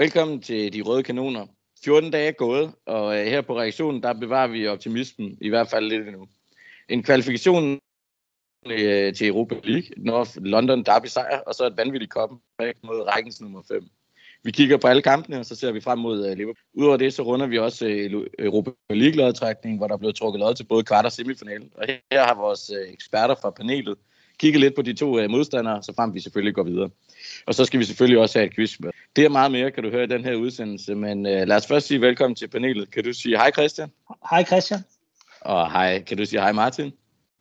Velkommen til De Røde Kanoner. 14 dage er gået, og øh, her på reaktionen, der bevarer vi optimismen, i hvert fald lidt endnu. En kvalifikation øh, til Europa League, North London Derby sejr, og så et vanvittigt comeback mod rækkens nummer 5. Vi kigger på alle kampene, og så ser vi frem mod øh, Liverpool. Udover det, så runder vi også Europa League lodtrækning, hvor der blev trukket lod til både kvart og semifinal. Og her, har vores eksperter fra panelet kigget lidt på de to modstandere, så frem vi selvfølgelig går videre. Og så skal vi selvfølgelig også have et quiz med. Det er meget mere, kan du høre i den her udsendelse, men uh, lad os først sige velkommen til panelet. Kan du sige hej Christian? Hej Christian. Og hej, kan du sige hej Martin?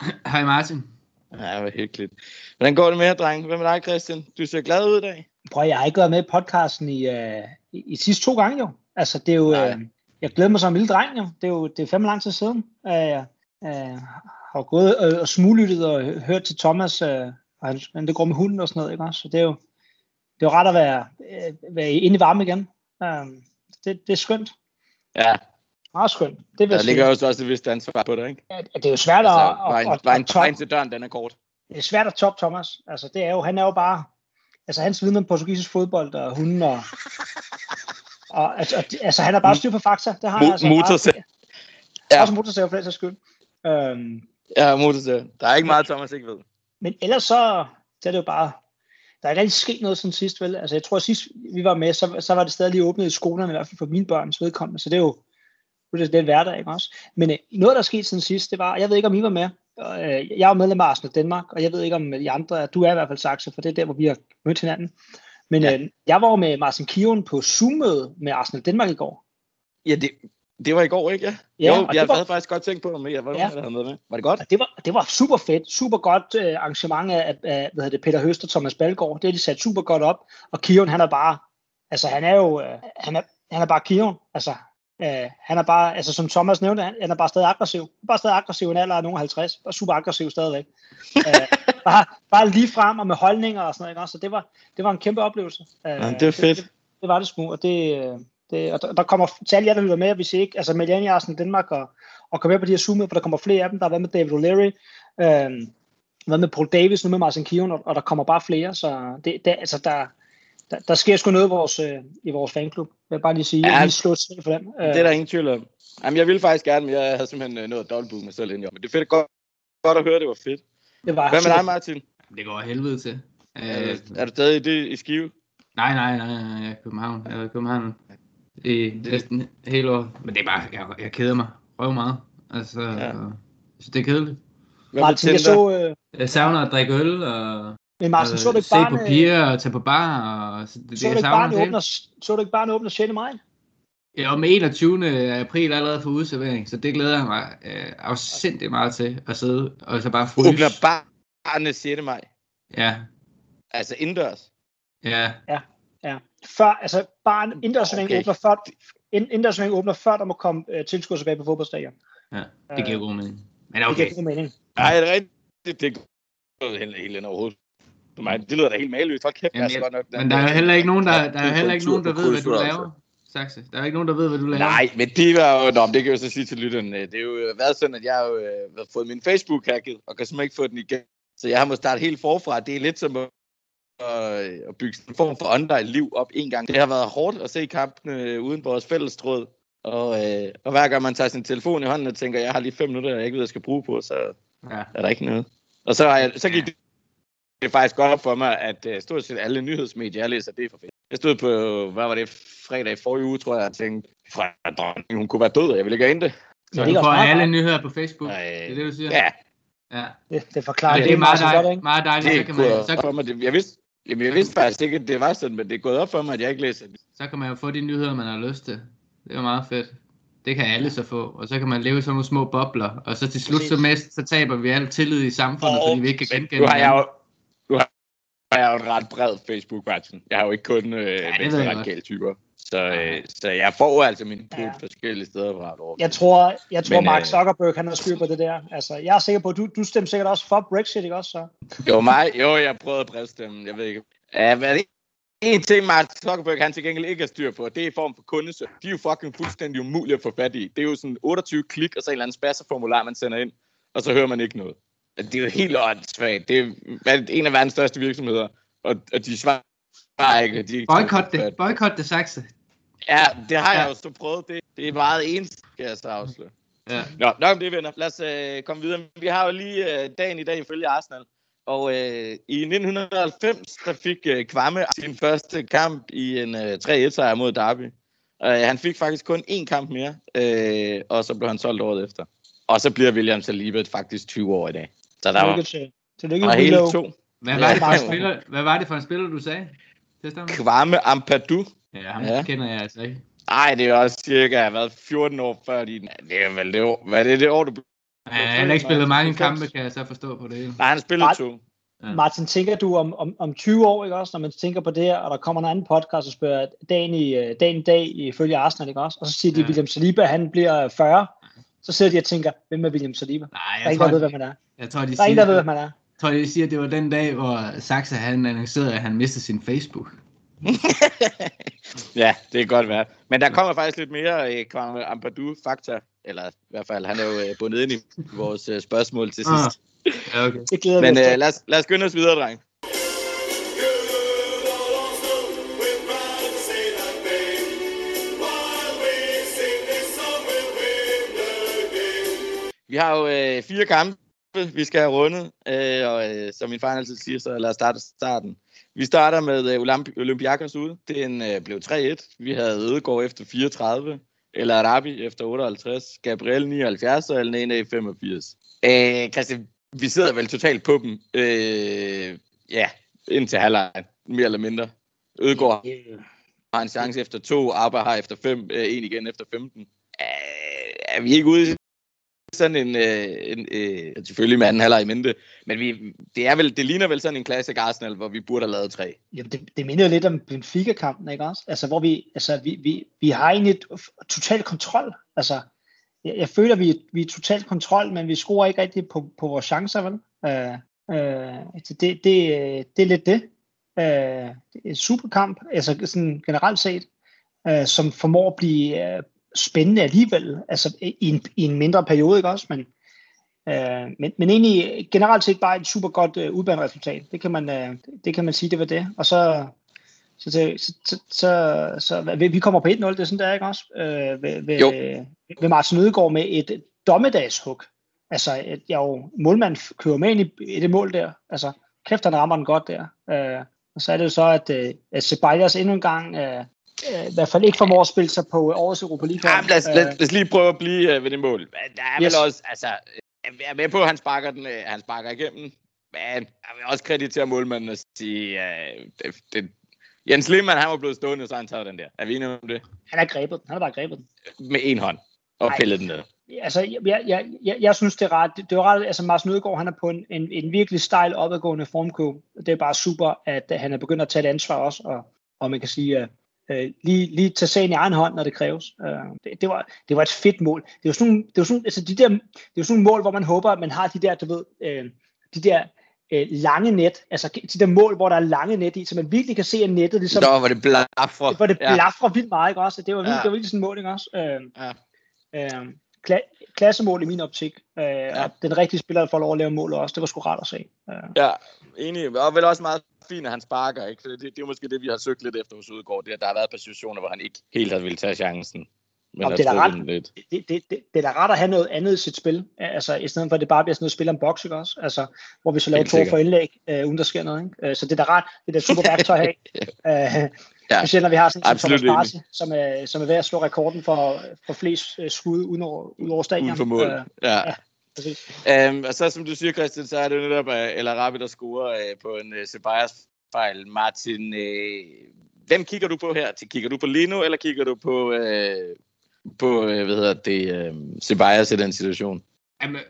Hej Martin. Ja, det var hyggeligt. Hvordan går det med jer, dreng? Hvem er dig, Christian? Du ser glad ud i dag. Prøv, jeg har ikke været med i podcasten i, uh, i, i sidste to gange jo. Altså, det er jo, uh, jeg glæder mig som en lille dreng jo. Det er jo det er fem lang tid siden. Jeg uh, har gået og, og smuglyttet og hørt til Thomas, uh, og han, det går med hunden og sådan noget, ikke også? Så det er jo, det er jo ret at være, uh, være inde i varme igen. Uh, det, det er skønt. Ja. Meget skønt. Det vil der ligger også også et vist ansvar på dig, ikke? Ja, det er jo svært at... Altså, vejen, at, at, vejen, vejen til døren, den er kort. Det er svært at top Thomas. Altså, det er jo, han er jo bare altså hans viden om portugisisk fodbold og hunden og, og altså, altså, han er bare styr på fakta. Det har han altså motorsav. Ja. Også motorsav for den sags skyld. Øhm, ja, motorsav. Der er ikke meget, Thomas ikke ved. Men ellers så, så er det jo bare, der er ikke rigtig sket noget sådan sidst, vel? Altså jeg tror, at sidst vi var med, så, så var det stadig lige åbnet i skolerne, i hvert fald for mine børns vedkommende, så det er jo det er den hverdag, ikke også? Men øh, noget, der er sket siden sidst, det var, jeg ved ikke, om I var med, øh, jeg er medlem af Arsenal Danmark, og jeg ved ikke, om de andre, du er i hvert fald Saxe, for det er der, hvor vi har mødt hinanden. Men ja. øh, jeg var med Martin Kion på Zoom-møde med Arsenal Danmark i går. Ja, det, det var i går, ikke? Ja, ja jo, jeg var, havde faktisk godt tænkt på, om jeg var ja, der med. Var det godt? Det var, det var super fedt. Super godt uh, arrangement af, af hvad hedder det, Peter Høst og Thomas Balgaard. Det har de sat super godt op. Og Kion, han er bare, altså han er jo, uh, han er, han er bare Kion. Altså, Uh, han er bare, altså som Thomas nævnte, han, han er bare stadig aggressiv. Bare stadig aggressiv i en alder af nogen 50. Bare super aggressiv stadigvæk. uh, bare, bare lige frem og med holdninger og sådan noget. Ikke? Så det var, det var en kæmpe oplevelse. Uh, ja, det var fedt. Det, det, det var det smu, og det, det og der, der kommer til alle jer, der lytter med, hvis I ikke, altså med Jan Jarsen Danmark og, og kommer med på de her Zoom, for der kommer flere af dem. Der har været med David O'Leary, uh, været med Paul Davis, nu med Martin Kion, og, og der kommer bare flere, så det, det, altså der, der, der sker sgu noget i vores, øh, i vores fanklub. Jeg vil bare lige sige, ja, jeg lige slå et for dem. Det er der ingen tvivl om. Jamen, jeg ville faktisk gerne, men jeg havde simpelthen øh, noget dobbeltbook mig selv ind. Men det er fedt godt, godt at høre, det var fedt. Det var Hvad med dig, Martin? Det går helvede til. Er, du, er du stadig i, det, i Skive? Nej, nej, nej, nej, jeg er i København. Jeg er i København i næsten hele år. Men det er bare, jeg, jeg keder mig røv meget. Altså, ja. så det er kedeligt. Hvad Martin, jeg så... Øh... Jeg savner at drikke øl, og men Martin, så du ikke bare... Se på piger og tage på bar. Og, så, det, så, du ikke bare, åbner, så du ikke bare åbner 6. maj? Ja, og med 21. april allerede for udservering, så det glæder jeg mig øh, afsindigt meget til at sidde og så bare fryse. Åbner barne 6. maj? Ja. Altså indendørs? Ja, ja. Før, altså barn, indendørsservering okay. åbner før, indendørsservering åbner før, der må komme øh, tilskuer tilbage på fodboldstadion. Ja, det giver god mening. Men okay. Det giver god mening. Nej, det er rigtigt. Det er helt, helt overhovedet. Det lyder da helt maløst. Hold kæft, Jamen, jeg, godt nok. Men der er heller ikke nogen, der, der, er heller ikke nogen, der ved, hvad du laver. Saxe. Der er ikke nogen, der ved, hvad du laver. Nej, men det var jo, nå, det kan jeg jo så sige til lytterne. Det er jo været sådan, at jeg har jo øh, fået min Facebook hacket, og kan simpelthen ikke få den igen. Så jeg har måttet starte helt forfra. Det er lidt som at, at bygge en form for online-liv op en gang. Det har været hårdt at se kampene uden vores fællestråd. Og, øh, og hver gang man tager sin telefon i hånden og tænker, jeg har lige fem minutter, jeg ikke ved, jeg skal bruge på, så ja. er der ikke noget. Og så, har jeg, så gik det det er faktisk godt op for mig, at uh, stort set alle nyhedsmedier, jeg læser, det er for fedt. Jeg stod på, hvad var det, fredag i forrige uge, tror jeg, og tænkte, dronning, hun kunne være død, og jeg ville ikke have det. Så du får alle nyheder på Facebook, Ej, det er det, du siger? Ja. ja. Det, det forklarer det, det er meget, dejligt, meget dejligt. Det så kan man, så... For mig, det, jeg vidste, Jamen, jeg vidste faktisk ikke, at det var sådan, men det er gået op for mig, at jeg ikke læser det. Så kan man jo få de nyheder, man har lyst til. Det er meget fedt. Det kan alle så få, og så kan man leve i sådan nogle små bobler, og så til slut så, mest, så taber vi alt tillid i samfundet, oh, fordi vi ikke kan genkende Nu har jeg jo, jeg er jo en ret bred facebook -version. Jeg har jo ikke kun øh, ja, radikale typer. Så, øh, så jeg får altså mine put ja. forskellige steder fra et år. Jeg tror, jeg tror Men, Mark øh, Zuckerberg han har styr på det der. Altså, jeg er sikker på, at du, du stemte sikkert også for Brexit, ikke også? Så? Jo, mig, jo, jeg prøvede at brevstemme. Jeg ved ikke. Ja, men det en ting, Mark Zuckerberg han til gengæld ikke har styr på, det er i form for kundesøg. De er jo fucking fuldstændig umulige at få fat i. Det er jo sådan 28 klik og så en eller anden spasserformular, man sender ind, og så hører man ikke noget. Det er jo helt åndssvagt. Det er en af verdens største virksomheder, og, og de svarer Nej, ikke. De, Boykot det. Boykot det, Saxe. Ja, det har jeg Ja. jo så prøvet. Det, det er meget ens, skal jeg så afsløre. Ja. Nå, nok om det, venner. Lad os øh, komme videre. Vi har jo lige øh, dagen i dag ifølge Arsenal. Og øh, i 1990, der fik øh, Kvamme sin første kamp i en øh, 3-1-sejr mod Derby. Øh, han fik faktisk kun én kamp mere, øh, og så blev han solgt året efter. Og så bliver William Saliba faktisk 20 år i dag. Så der var, Tillykke til, tillykke var til hele to. Hvad, var det for en spiller, hvad var det for en spiller, du sagde? Det stemmer. Kvamme Ampadu. Ja, ham Ja. kender jeg altså ikke. Ej, det er også cirka været 14 år før de... Det er vel det år, hvad er det, det år, du... Ja, han har ikke spillet mange 90. kampe, kan jeg så forstå på det. Nej, han spillede Nej. to. Ja. Martin, tænker du om, om, om 20 år, ikke også, når man tænker på det her, og der kommer en anden podcast og spørger dagen i, øh, dagen i dag ifølge Arsenal, ikke også? Og så siger de, Ja. at William Saliba, han bliver 40. Så sidder de og tænker, hvem er William Saliba? Der Nej, er jeg ingen, der ved, hvem han er. jeg tror, de Der er ingen, der ved, hvem han er. Jeg tror, de siger, at det var den dag, hvor Saxe han annoncerede, at han mistede sin Facebook. Ja, det er godt været. Men der kommer faktisk lidt mere øh, Kvamme Ampadu fakta, eller i hvert fald, han er jo øh, bundet ind i vores øh, spørgsmål til Ah. sidst. Ja, okay. Det glæder Men øh, lad, os, lad os skynde os videre, dreng. Vi har jo øh, fire kampe, vi skal have rundet, øh, og øh, som min far altid siger, så lad os starte starten. Vi starter med øh, Olymp- Olympiakos ude. Den øh, blev 3-1. Vi havde Ødegaard efter 34, eller Arabi efter 58, Gabriel 79 og El Nene 85. Øh, Christian, vi sidder vel totalt på dem. Øh, ja, indtil halvleg, mere eller mindre. Ødegaard har en chance efter to, Abba har efter fem, øh, en igen efter 15. Øh, er vi ikke ude i sådan en, øh, en øh, selvfølgelig med anden halvleg i mente, men vi, det, er vel, det ligner vel sådan en klassik Arsenal, hvor vi burde have lavet tre. Jamen, det, det minder jo lidt om Benfica-kampen, ikke også? Altså, hvor vi, altså, vi, vi, vi har egentlig total kontrol. Altså, jeg, jeg føler, vi, vi er totalt kontrol, men vi scorer ikke rigtig på, på vores chancer, vel? Øh, øh, altså, det, det, det er lidt det. Øh, det er en superkamp, altså sådan generelt set, øh, som formår at blive øh, spændende alligevel, altså i en, i en mindre periode, ikke også? Men, øh, men, men egentlig generelt set bare et super godt øh, udbaneresultat. Det kan man, øh, det kan man sige, det var det. Og så, så, så, så, så, så, vi kommer på 1-0, det er sådan der, ikke også? Øh, ved, ved, Jo. ved Martin Ødegaard med et dommedagshug. Altså, jeg jo, målmand kører med ind i, i det mål der. Altså, kæft, han rammer den godt der. Øh, og så er det jo så, at, øh, at Ceballos endnu en gang øh, i hvert fald ikke formår at spille sig på årets Europa League. Ja, lad, os, lad, lad os lige prøve at blive øh, ved det mål. Men Der er yes. Vel også, altså, jeg er med på, at han sparker, den, øh, han sparker igennem, men jeg vil også kreditere målmanden og sige, øh, det, det, Jens Lehmann, han var blevet stående, så han tager den der. Er vi enige om det? Han har grebet den. Han har bare grebet den. Med en hånd. Og pillet den ned. Altså, jeg, jeg, jeg, jeg, synes, det er ret. Det, er ret, altså Mars Nødgaard, han er på en, en, en virkelig stejl opadgående formkurve. Det er bare super, at øh, han er begyndt at tage et ansvar også, og, og man kan sige, uh, lige, lige tage sagen i egen hånd, når det kræves. Uh, det, det, var, det var et fedt mål. Det er jo sådan, nogle- det jo sådan, altså de der, det jo sådan nogle mål, hvor man håber, at man har de der, du ved, øh, de der øh, lange net, altså de der mål, hvor der er lange net i, så man virkelig kan se, at nettet ligesom, Så var det blaffer. hvor det Ja. blafrer vildt meget, ikke også? Det var, vildt, Ja. det var virkelig sådan en mål, ikke også? Øh, Ja. Øh, kla- klassemål i min optik. Øh, ja. Den rigtige spiller, der får lov at lave mål også. Det var sgu rart at se. Øh, Ja, enig. Og vel også meget fint, at han sparker. Ikke? For Det, det er måske det, vi har søgt lidt efter hos Udgaard. Det, at der har været på situationer, hvor han ikke helt har ville tage chancen. Men har det er ret. lidt. det, det, det, det er da rart at have noget andet i sit spil. Altså, i stedet for, at det bare bliver sådan noget spil om boks, ikke også? Altså, hvor vi så laver to for indlæg, øh, uden der sker noget. Ikke? Øh, så det er da rart. Det er da super værktøj at have. øh, Ja. Specielt når vi har sådan en Thomas Partey, som er, som er ved at slå rekorden for, for flest øh, skud uden over, ud over stadion. Uden for mål. Øh, Ja. præcis. Um, og så som du siger, Christian, så er det netop El Arabi, der scorer uh, på en uh, Ceballos fejl. Martin, uh, hvem kigger du på her? Kigger du på Lino, eller kigger du på, uh, på øh, hvad hedder det, uh, Ceballos i den situation? Jamen,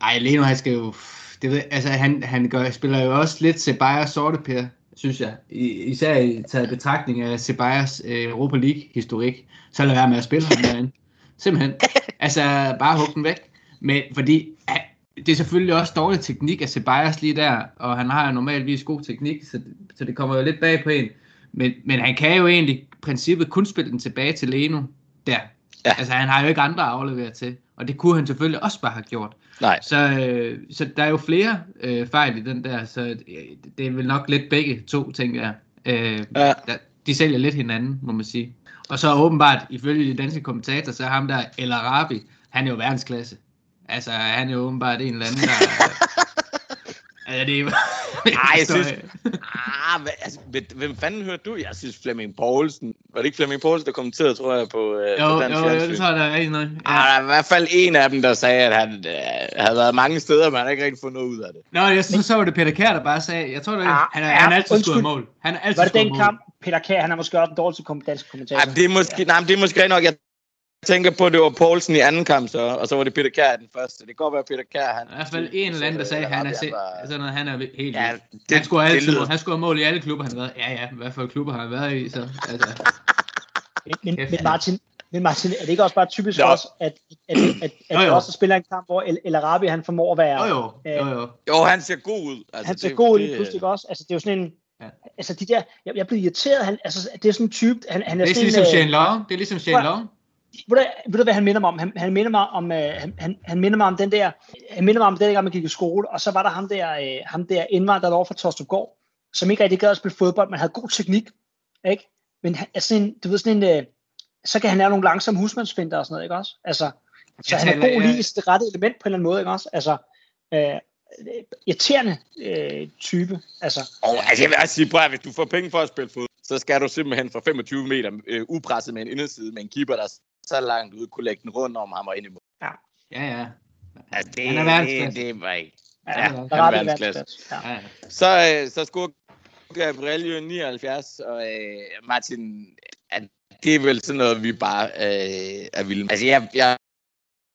ej, Leno, han skal jo... Det ved, altså, han, han gør, spiller jo også lidt Ceballos sorte per, synes jeg. I, især i taget betragtning af Ceballos øh, Europa League-historik. Så lad være med at spille ham derinde. Simpelthen. Altså, bare hug den væk. Men fordi, ja, det er selvfølgelig også dårlig teknik af Ceballos lige der, og han har jo normalvis god teknik, så, så det kommer jo lidt bag på en. Men, men han kan jo egentlig i princippet kun spille den tilbage til Leno der. Ja. Altså, han har jo ikke andre at aflevere til. Og det kunne han selvfølgelig også bare have gjort. Nej. Så, øh, så der er jo flere øh, fejl i den der, så det, det er vel nok lidt begge to, tænker jeg. Øh, Ja. der, de sælger lidt hinanden, må man sige. Og så åbenbart, ifølge de danske kommentatorer, så er ham der, El Arabi, han er jo verdensklasse. Altså, han er jo åbenbart en eller anden, der... altså, det er... Ej, jeg synes... Ah, hvad, altså, hvem- fanden hørte du? Jeg synes Flemming Poulsen. Var det ikke Flemming Poulsen, der kommenterede, tror jeg, på, øh, Jo, på Dansk jo, jo, det tror jeg, der er rigtig noget. Ja. Ah, der er i hvert fald en af dem, der sagde, at han øh, havde været mange steder, men han har ikke rigtig fundet noget ud af det. Nå, jeg synes, så var det Peter Kjær, der bare sagde, jeg tror, det, Ah, han, er, ja, han er altid skudt mål. Han er altid Var det den mål. kamp, Peter Kjær, han er måske også den dårligste kom- danske kommentator. Ej, det er måske, nej, men det er måske nok, jeg tænker på, at det var Poulsen i anden kamp, så, og så var det Peter Kjær i den første. Det kan godt være, Peter Kjær, han... I hvert fald en eller anden, der sagde, at han er, se, sådan noget, han er helt Ja, det, han det altid lyder-. Han scorer mål i alle klubber, han har været Ja, ja, hvad for klubber har han været i, så altså, Men, men. Martin, men Martin, er det ikke også bare typisk for os, at, at, at, at, Jo, at jo. du også spiller en kamp, hvor El, El Arabi, han formår at være... jo jo, jo jo. Jo, han ser god ud. Altså, han ser det- god ud det- lige pludselig også. Altså, det er jo sådan en... Ja. Altså, de der... Jeg, jeg blev irriteret. Han, altså, det er sådan en type... Han, han er, Det er sådan ligesom en, Shane Long. Det er ligesom Shane Long. Ved, du, ved du, hvad han minder mig om? Han, han minder mig om, øh, han, han, minder mig om den der, han minder mig om den der, man gik i skole, og så var der ham der, øh, ham der indvandrede over fra Torstupgård, som ikke rigtig gad at spille fodbold, men havde god teknik, ikke? Men han, er sådan en, du ved sådan en, øh, så kan han lave nogle langsomme husmandsfinder og sådan noget, ikke også? Altså, så han er god jeg- lige i det rette element på en eller anden måde, ikke også? Altså, øh, irriterende øh, type, altså. Og altså, jeg vil også sige, prøv hvis du får penge for at spille fod, så skal du simpelthen fra 25 meter øh, upresset med en inderside med en keeper, der er så langt ude, kunne lægge den rundt om ham og ind i mål. Ja, ja. Altså, det, Han er verdensklasse. det, det var ikke. Ja, Ja, ja, han er er verdensklasse. Ja. ja. Så, øh, så scorede Gabriel jo 79, og øh, Martin, at det er vel sådan noget, vi bare øh, er vilde med. Altså, jeg, jeg,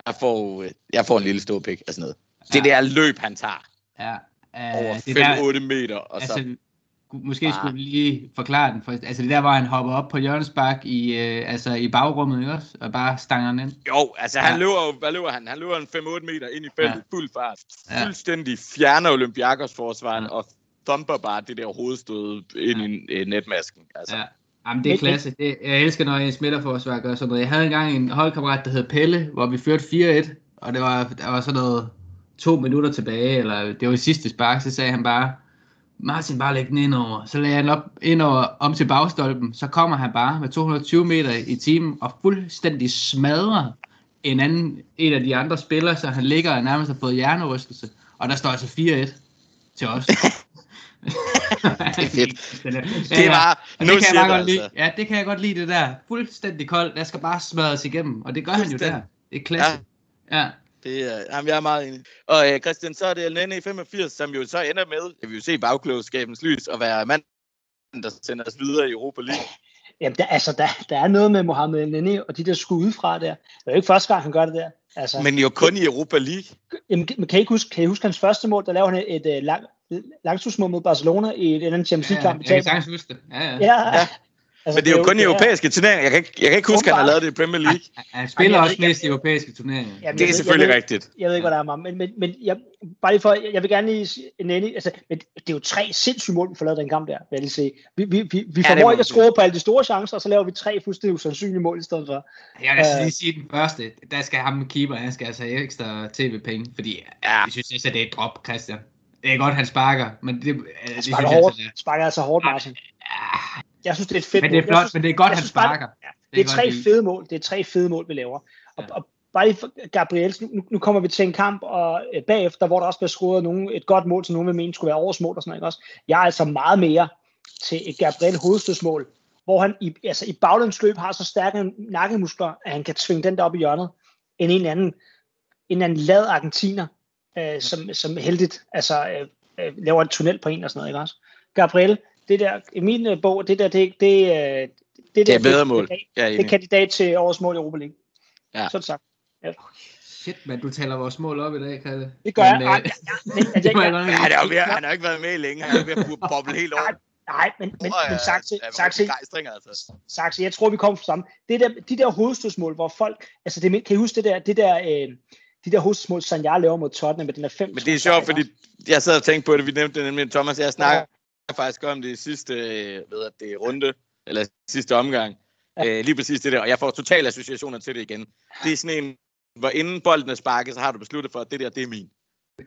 jeg, får, jeg får en lille ståpik og sådan noget. Det Ja. der løb, han tager ja. over Uh, det der, 5-8 meter, og så... altså, gu- måske skulle vi lige forklare den. For, altså det der, hvor han hopper op på hjørnespark i, øh, altså i bagrummet, ikke også? Og bare stanger den ind. Jo, altså han Ja. løber jo, hvad løber han? Han løber en 5-8 meter ind i feltet, Ja. fuld fart. Ja. Fuldstændig fjerner Olympiakos forsvaren Ja. og thumper bare det der hovedstød ind i øh, netmasken. Altså. Ja. Jamen, det er klasse. Det, jeg elsker, når en midterforsvar gør sådan noget. Jeg havde engang en holdkammerat, der hed Pelle, hvor vi førte 4-1, og det var, der var sådan noget to minutter tilbage, eller det var i sidste spark, så sagde han bare, Martin, bare læg den ind over. Så lagde han op ind over, om til bagstolpen, så kommer han bare med 220 meter i timen, og fuldstændig smadrer en anden, en af de andre spillere, så han ligger og nærmest har fået hjernerystelse. Og der står altså 4-1 til os. det er fedt. Det Det var, og nu det kan jeg lide. altså. Ja, det kan jeg godt lide, det der. Fuldstændig koldt. Der skal bare smadres igennem. Og det gør han jo der. Det er klasse. Ja. ja. Det er, jamen, jeg er meget enig. Og øh, Christian, så er det Lene i 85, som jo så ender med, jeg vil jo se bagklogskabens lys, og være mand, der sender os videre i Europa League. Jamen, der, altså, der, der er noget med Mohamed El og de der skud udefra der. Det er jo ikke første gang, han gør det der. Altså, Men jo kun i Europa League. jamen, men kan, I ikke huske, kan I huske hans første mål? Der laver han et, et, et lang, langskudsmål mod Barcelona i en anden Champions ja, League-kamp. jeg kan sagtens huske det. Ja, ja. Ja, Ja. Altså, Men det er jo kun i europæiske turneringer. Jeg kan ikke, jeg kan ikke huske, at han har lavet det i Premier League. Han spiller også mest i europæiske turneringer. Jamen, Det er selvfølgelig jeg ved- rigtigt. Jeg ved ikke, hvad der er med men, men, men jeg, bare lige for, jeg, jeg vil gerne lige sige- Nenny, altså, men det er jo tre sindssyge mål, vi får lavet den kamp der, vil jeg lige sige. Vi, vi, vi, vi det formår må ikke at score på alle de store chancer, og så laver vi tre fuldstændig usandsynlige mål i stedet for. Jeg vil altså Øh. lige sige den første. Der skal ham med keeper, han skal altså have ekstra tv-penge, fordi Ja. jeg synes ikke, at det er et drop, Christian. Det er godt, han sparker, men det, det, det Han sparker jeg hårdt, altså, det er. sparker altså hårdt, Martin. Ja, Jeg synes, det er et fedt men det er flot, synes, men det er godt, han synes bare, sparker. Det er tre jeg godt lide. fede mål. Det er tre fede mål, vi laver. Og, Ja. og bare lige for Gabriels, nu, nu kommer vi til en kamp og øh, bagefter, hvor der også bliver scoret nogen, et godt mål, som nogen vil mene skulle være årets mål og sådan noget. Ikke også? Jeg er altså meget mere til et Gabriel hovedstødsmål, hvor han i, altså i baglandsløb har så stærke nakkemuskler, at han kan tvinge den der op i hjørnet, end en eller anden, en eller anden lad argentiner, øh, som, som heldigt altså, øh, øh, laver en tunnel på en og sådan noget. Ikke også? Gabriel, det der, i min øh, bog, det der, det, det, øh, det, Det er bedre mål. det, er det er kandidat til årets mål i Europa League. Ja. Så det sagt. Shit, men du taler vores mål op i dag, Kalle. Det gør jeg. Men, øh, ja, ja, men, det jeg Men han, er har ikke været med længe. Han er ved at boble helt over. nej, men, men, men sagt til, sagt til, Begejstring, altså. til, jeg tror, vi kommer fra samme. Det der, de der hovedstødsmål, hvor folk, altså det, kan I huske det der, det der, øh, de der hovedstødsmål, som jeg laver mod Tottenham med den der fem. Men det er sjovt, fordi jeg sad og tænkte på det, vi nævnte det nemlig, Thomas, jeg snakker faktisk om det i sidste øh, ved at det er runde, eller sidste omgang. Ja. Øh, lige præcis det der, og jeg får totale associationer til det igen. Det er sådan en, hvor inden bolden er sparket, så har du besluttet for, at det der, det er min.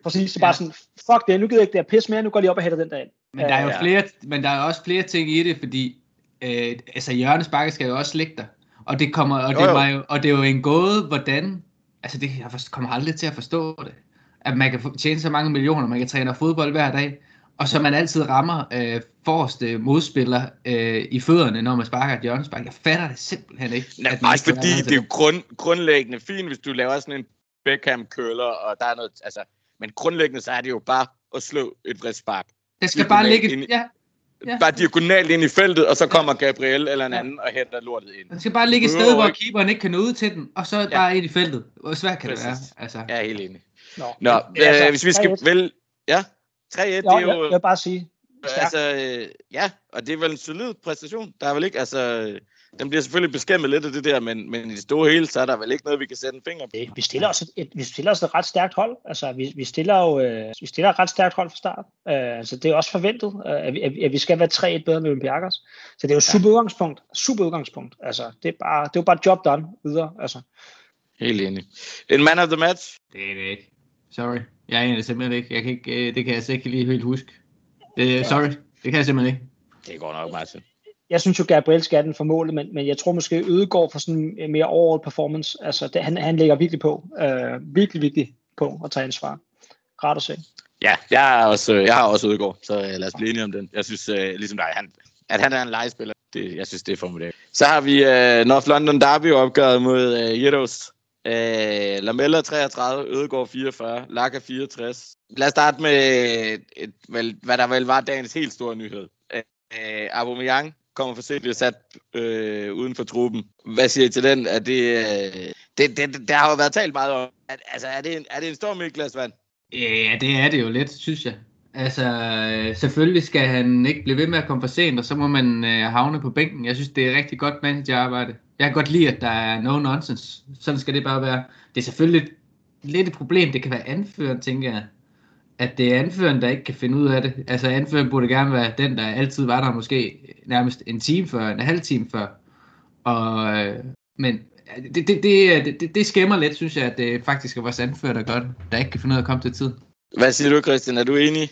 Præcis, så bare sådan, fuck det, nu gider jeg ikke det her pis mere, nu går de op og hætter den der ind. Men der er jo Ja. flere, men der er også flere ting i det, fordi øh, altså Jørgens Bakke skal jo også ligge der. Og det kommer, og det, Jo, jo. var jo, og det er jo en gåde, hvordan, altså det, jeg kommer aldrig til at forstå det, at man kan få- tjene så mange millioner, man kan træne fodbold hver dag, og så man altid rammer øh, forreste modspiller øh, i fødderne, når man sparker et hjørnespark. Jeg fatter det simpelthen ikke. Nej, at man også ikke kan fordi det er jo grund, grundlæggende fint, hvis du laver sådan en Beckham køler, og der er noget, altså, men grundlæggende så er det jo bare at slå et bredt spark. Det skal bare ligge, ind i- ja, Ja. Bare diagonalt ind i feltet, og så kommer Gabriel eller en anden og henter lortet ind. det skal bare ligge et sted, hvor keeperen ikke kan nå ud til den, og så Ja. bare ind i feltet. Hvor svært kan det Præcis. være? Altså. Jeg er helt enig. Nå, Nå, men altså, øh, hvis vi skal 3-1. vælge... Ja, 3-1, det Jo, er jeg, jo... jeg vil bare sige, stærkt. Altså, øh, ja, og det er vel en solid præstation. Der er vel ikke, altså... øh, Den bliver selvfølgelig beskæmmet lidt af det der, men, men i det store hele, så er der vel ikke noget, vi kan sætte en finger på. Det- vi stiller os et, et, vi stiller os et ret stærkt hold. Altså, vi, vi stiller jo øh, vi stiller et ret stærkt hold fra start. Øh, altså, det er også forventet, øh, at, vi, at, vi- skal være 3-1 bedre end Olympiakos. Så det er jo super udgangspunkt. Super udgangspunkt. Altså, det er bare, det er jo bare job done videre. Altså, Helt enig. En man of the match? Det er det ikke. Sorry. Jeg er det simpelthen ikke. Jeg kan ikke øh, det kan jeg altså ikke lige helt huske. Det, sorry. Det kan jeg simpelthen ikke. Det går nok, Martin. jeg synes jo, Gabriel skal have den for målet, men, men jeg tror måske Ødegaard for sådan en mere overall performance. Altså, det, han, han lægger virkelig på. Øh, virkelig, virkelig på at tage ansvar. Rart at se. Ja, jeg, er også, jeg har også Ødegaard, så øh, lad os blive enige om den. Jeg synes, øh, ligesom dig, han, at han er en legespiller, det, jeg synes, det er formidabelt. Så har vi øh, North London Derby opgøret mod øh, Jeros. Øh, Lamella 33, Ødegaard 44, Laka 64. Lad os starte med, et, et, vel, hvad der vel var dagens helt store nyhed. Øh, Aubameyang kommer for sent, sat øh, uden for truppen. Hvad siger I til den? Er det, øh, det, det, der har jo været talt meget om. At, altså, er det, en, er det en stor i vand? Ja, det er det jo lidt, synes jeg. Altså, øh, selvfølgelig skal han ikke blive ved med at komme for sent, og så må man øh, havne på bænken. Jeg synes, det er rigtig godt managerarbejde. Jeg kan godt lide, at der er no nonsense. Sådan skal det bare være. Det er selvfølgelig lidt et problem. Det kan være anføreren, tænker jeg. At det er anføreren, der ikke kan finde ud af det. Altså, anføreren burde gerne være den, der altid var der måske nærmest en time før, en halv time før. Og, øh, men det, det, det, øh, det, det skæmmer lidt, synes jeg, at det faktisk er vores anfører, der gør det. Der ikke kan finde ud af at komme til tid. Hvad siger du, Christian? Er du enig?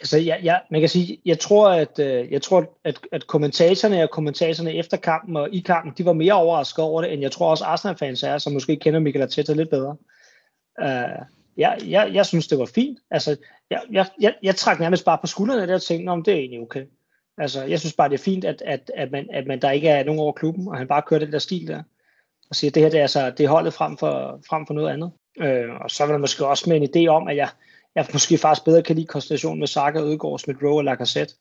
Altså, jeg, jeg, man kan sige, jeg tror, at, øh, jeg tror at, at kommentatorerne og kommentatorerne efter kampen og i kampen, de var mere overrasket over det, end jeg tror også Arsenal-fans er, som måske kender Michael Arteta lidt bedre. Uh, jeg, jeg, jeg synes, det var fint. Altså, jeg, jeg, jeg, jeg trak nærmest bare på skuldrene der og tænkte, om det er egentlig okay. Altså, jeg synes bare, det er fint, at, at, at, man, at man, der ikke er nogen over klubben, og han bare kører den der stil der, og siger, at det her det er, altså, det er holdet frem for, frem for noget andet. Uh, og så var der måske også med en idé om, at jeg, jeg måske faktisk bedre kan lide konstellationen med Saka, Ødegaard, Smith Rowe og Lacazette,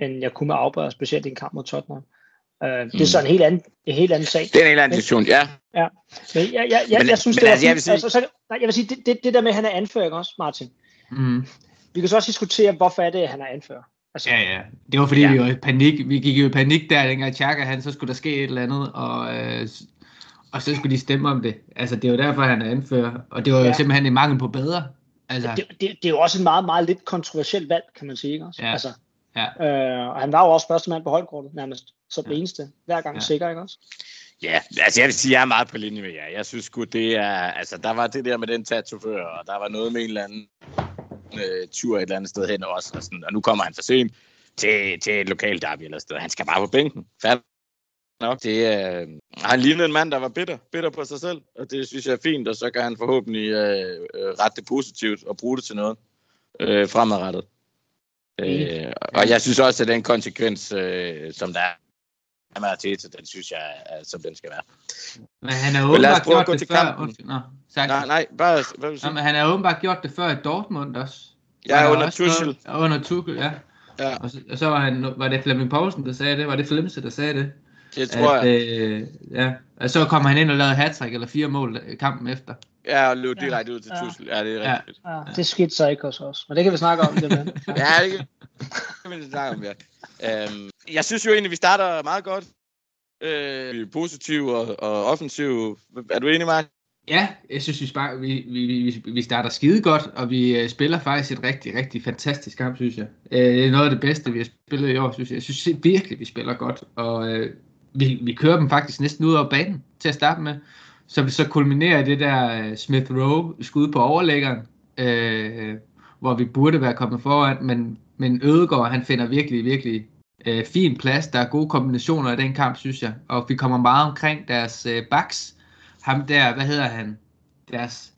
end jeg kunne med Auber, specielt i en kamp mod Tottenham. Uh, det er Mm. så en helt anden, en helt anden sag. Det er en eller anden diskussion, ja. Men jeg, jeg, jeg, Men- jeg synes, men det var altså, jeg fint. vil sige- altså, så, nej, jeg vil sige, det, det, det der med, at han er anfører, ikke også, Martin? Mm. Vi kan så også diskutere, hvorfor er det, at han er anfører. Altså, Ja, ja. Det var fordi, Ja. ja. vi var i panik. Vi gik jo i panik der, dengang Chaka, han, så skulle der ske et eller andet, og, øh, og så skulle de stemme om det. Altså, det er jo derfor, han er anfører. Og det var jo Ja. simpelthen en mangel på bedre. Altså, det, det, det er jo også et meget, meget lidt kontroversielt valg, kan man sige. Ikke også? Ja. Altså, Ja. øh, og han var jo også første mand på holdkortet, nærmest. Så det Ja. eneste. Hver gang Ja. sikker, ikke også? Ja, altså jeg vil sige, jeg er meget på linje med jer. Jeg synes sgu, det er... Altså, der var det der med den tatovør, og der var noget med en eller anden øh, tur et eller andet sted hen også. Og, sådan, og nu kommer han for sent til, til et lokalt derby eller sted. Han skal bare på bænken. Færdig nok. Det, øh, han lignede en mand, der var bitter, bitter på sig selv, og det synes jeg er fint, og så kan han forhåbentlig øh, øh, rette det positivt og bruge det til noget øh, fremadrettet. Øh, og jeg synes også, at den konsekvens, øh, som der er med Arteta, den synes jeg, er, som den skal være. men han har åbenbart gjort det før. Undskyld, Nå, sagt. Nej, nej, bare... Hvad vil du Nå, sige? men han har åbenbart gjort det før i Dortmund også. Er der under noget- Tuchel. Ja, Under Tuchel, ja. Ja, Og så, og så var, han, var det Flemming Poulsen, der sagde det. Var det Flemse, der sagde det? Det tror at, jeg. Øh, ja. Og så kom han ind og lavede hat eller fire mål øh, kampen efter. Ja, og løb direkte ud til Ja. Tuchel. Ja, det er Ja. rigtigt. Ja, det skete så ikke hos os. Men det kan vi snakke om. Det med. Ja, det kan det kan vi snakke om, ja. Øhm, jeg synes jo egentlig, vi starter meget godt. Øh, vi er positive og, og offensive. Er du enig, Mark? Ja, jeg synes, vi, spar- vi, vi, vi, vi starter skide godt, og vi øh, spiller faktisk et rigtig, rigtig fantastisk kamp, synes jeg. Øh, det er noget af det bedste, vi har spillet i år, synes jeg. Jeg synes virkelig, vi spiller godt, og øh, vi, vi kører dem faktisk næsten ud over banen til at starte med. Så vi så kulminerer det der øh, Smith Rowe skud på overlæggeren, øh, hvor vi burde være kommet foran, men, men Ødegaard, han finder virkelig, virkelig øh, fin plads. Der er gode kombinationer i den kamp, synes jeg. Og vi kommer meget omkring deres øh, backs. Ham der, hvad hedder han? Deres,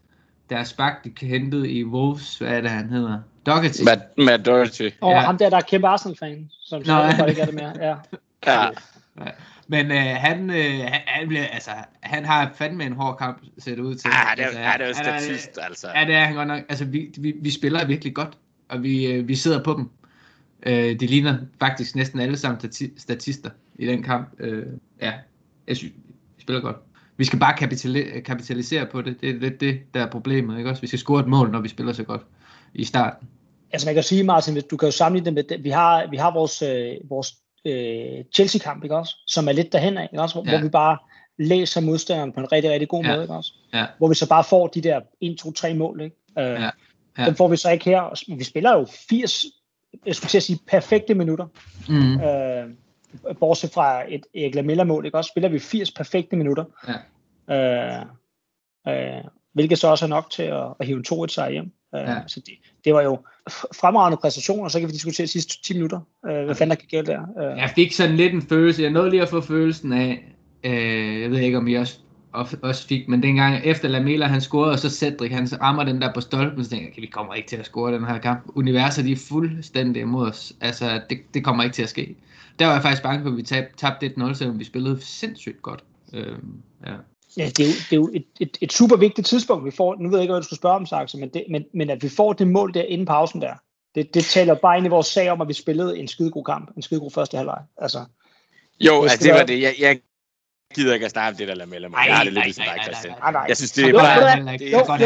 deres back, de hentede i Wolves, hvad er det, han hedder? Doherty. Matt, Matt Doherty. Og Ja. ham der, der er kæmpe Arsenal-fan, som Nå, så ja. ikke er det mere. Ja. Ja. Men øh, han, øh, han, bliver, altså, han har fandme en hård kamp, ser det ud til. Ja, det er, altså, det er jo han statist, altså. Ja, det er han godt nok. Altså, vi, vi, vi spiller virkelig godt, og vi, øh, vi sidder på dem. Øh, de ligner faktisk næsten alle sammen stati- statister i den kamp. Øh, ja, jeg synes, vi spiller godt. Vi skal bare kapitali- kapitalisere på det. Det er lidt det, der er problemet. Ikke? Også, vi skal score et mål, når vi spiller så godt i starten. Altså man kan jo sige, Martin, hvis du kan jo sammenligne det med, det- vi har, vi har vores, øh, vores øh, Chelsea-kamp, ikke også? Som er lidt derhen af, ikke også? Hvor, Ja. hvor vi bare læser modstanderen på en rigtig, rigtig god Ja. måde, ikke også? Ja. Hvor vi så bare får de der 1, 2, 3 mål, ikke? Øh, Ja. Ja. Dem får vi så ikke her. Og Vi spiller jo 80, jeg skulle til at sige, perfekte minutter. Mm. Øh, bortset fra et Erik Lamella-mål, ikke også? Spiller vi 80 perfekte minutter. Ja. Øh, øh, hvilket så også er nok til at, at hive en 2-1 sejr hjem. Øh, Ja. Så det, det var jo fremragende præstationer, så kan vi diskutere de sidste 10 minutter. Øh, hvad fanden der gik galt der? Øh, Jeg fik sådan lidt en følelse, jeg nåede lige at få følelsen af, øh, jeg ved ikke om I også, også fik, men dengang efter Lamela han scorede, og så Cedric han rammer den der på stolpen, så tænkte jeg, okay, vi kommer ikke til at score den her kamp. Universet de er fuldstændig imod os. Altså, det, det kommer ikke til at ske. Der var jeg faktisk bange for, at vi tab, tabte 1-0, selvom vi spillede sindssygt godt. Øh, ja. Ja, det er jo, det er jo et, et, et super vigtigt tidspunkt, vi får. Nu ved jeg ikke, hvad du skulle spørge om, Saxe, men, det, men, men at vi får det mål der inden pausen der, det, det taler bare ind i vores sag om, at vi spillede en skidegod kamp, en skidegod første halvleg. Altså, Jo, Det altså det var være- det. Jeg, jeg gider ikke at snakke om det der Lamella. Ej, Jeg har det lidt nej, ligesom dig, Christian. nej, nej, nej. Jeg synes, det er bare... det Jeg er- godt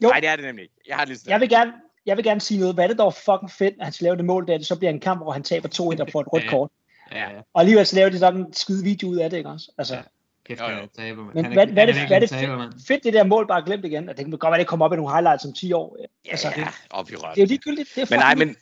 Nej, det er det nemlig ikke. Jeg har det ligesom jeg vil gerne, jeg vil gerne sige noget. Hvad er det dog fucking fedt, at han skal lave det mål der, det så bliver en kamp, hvor han taber 2-1 og får et rødt kort. Ja, ja. Og alligevel så laver de sådan en skide video ud af det, ikke også? Altså, Ja. Kæft, Jo, jo. han er taber, mand. Men Han hvad, hvad, er det, hvad er taber, fedt, det der mål bare glemt igen? Og det kan godt være, det kommer op i nogle highlights om 10 år. Altså, Ja, op i røven. det er jo ligegyldigt. Det er Men nej, men,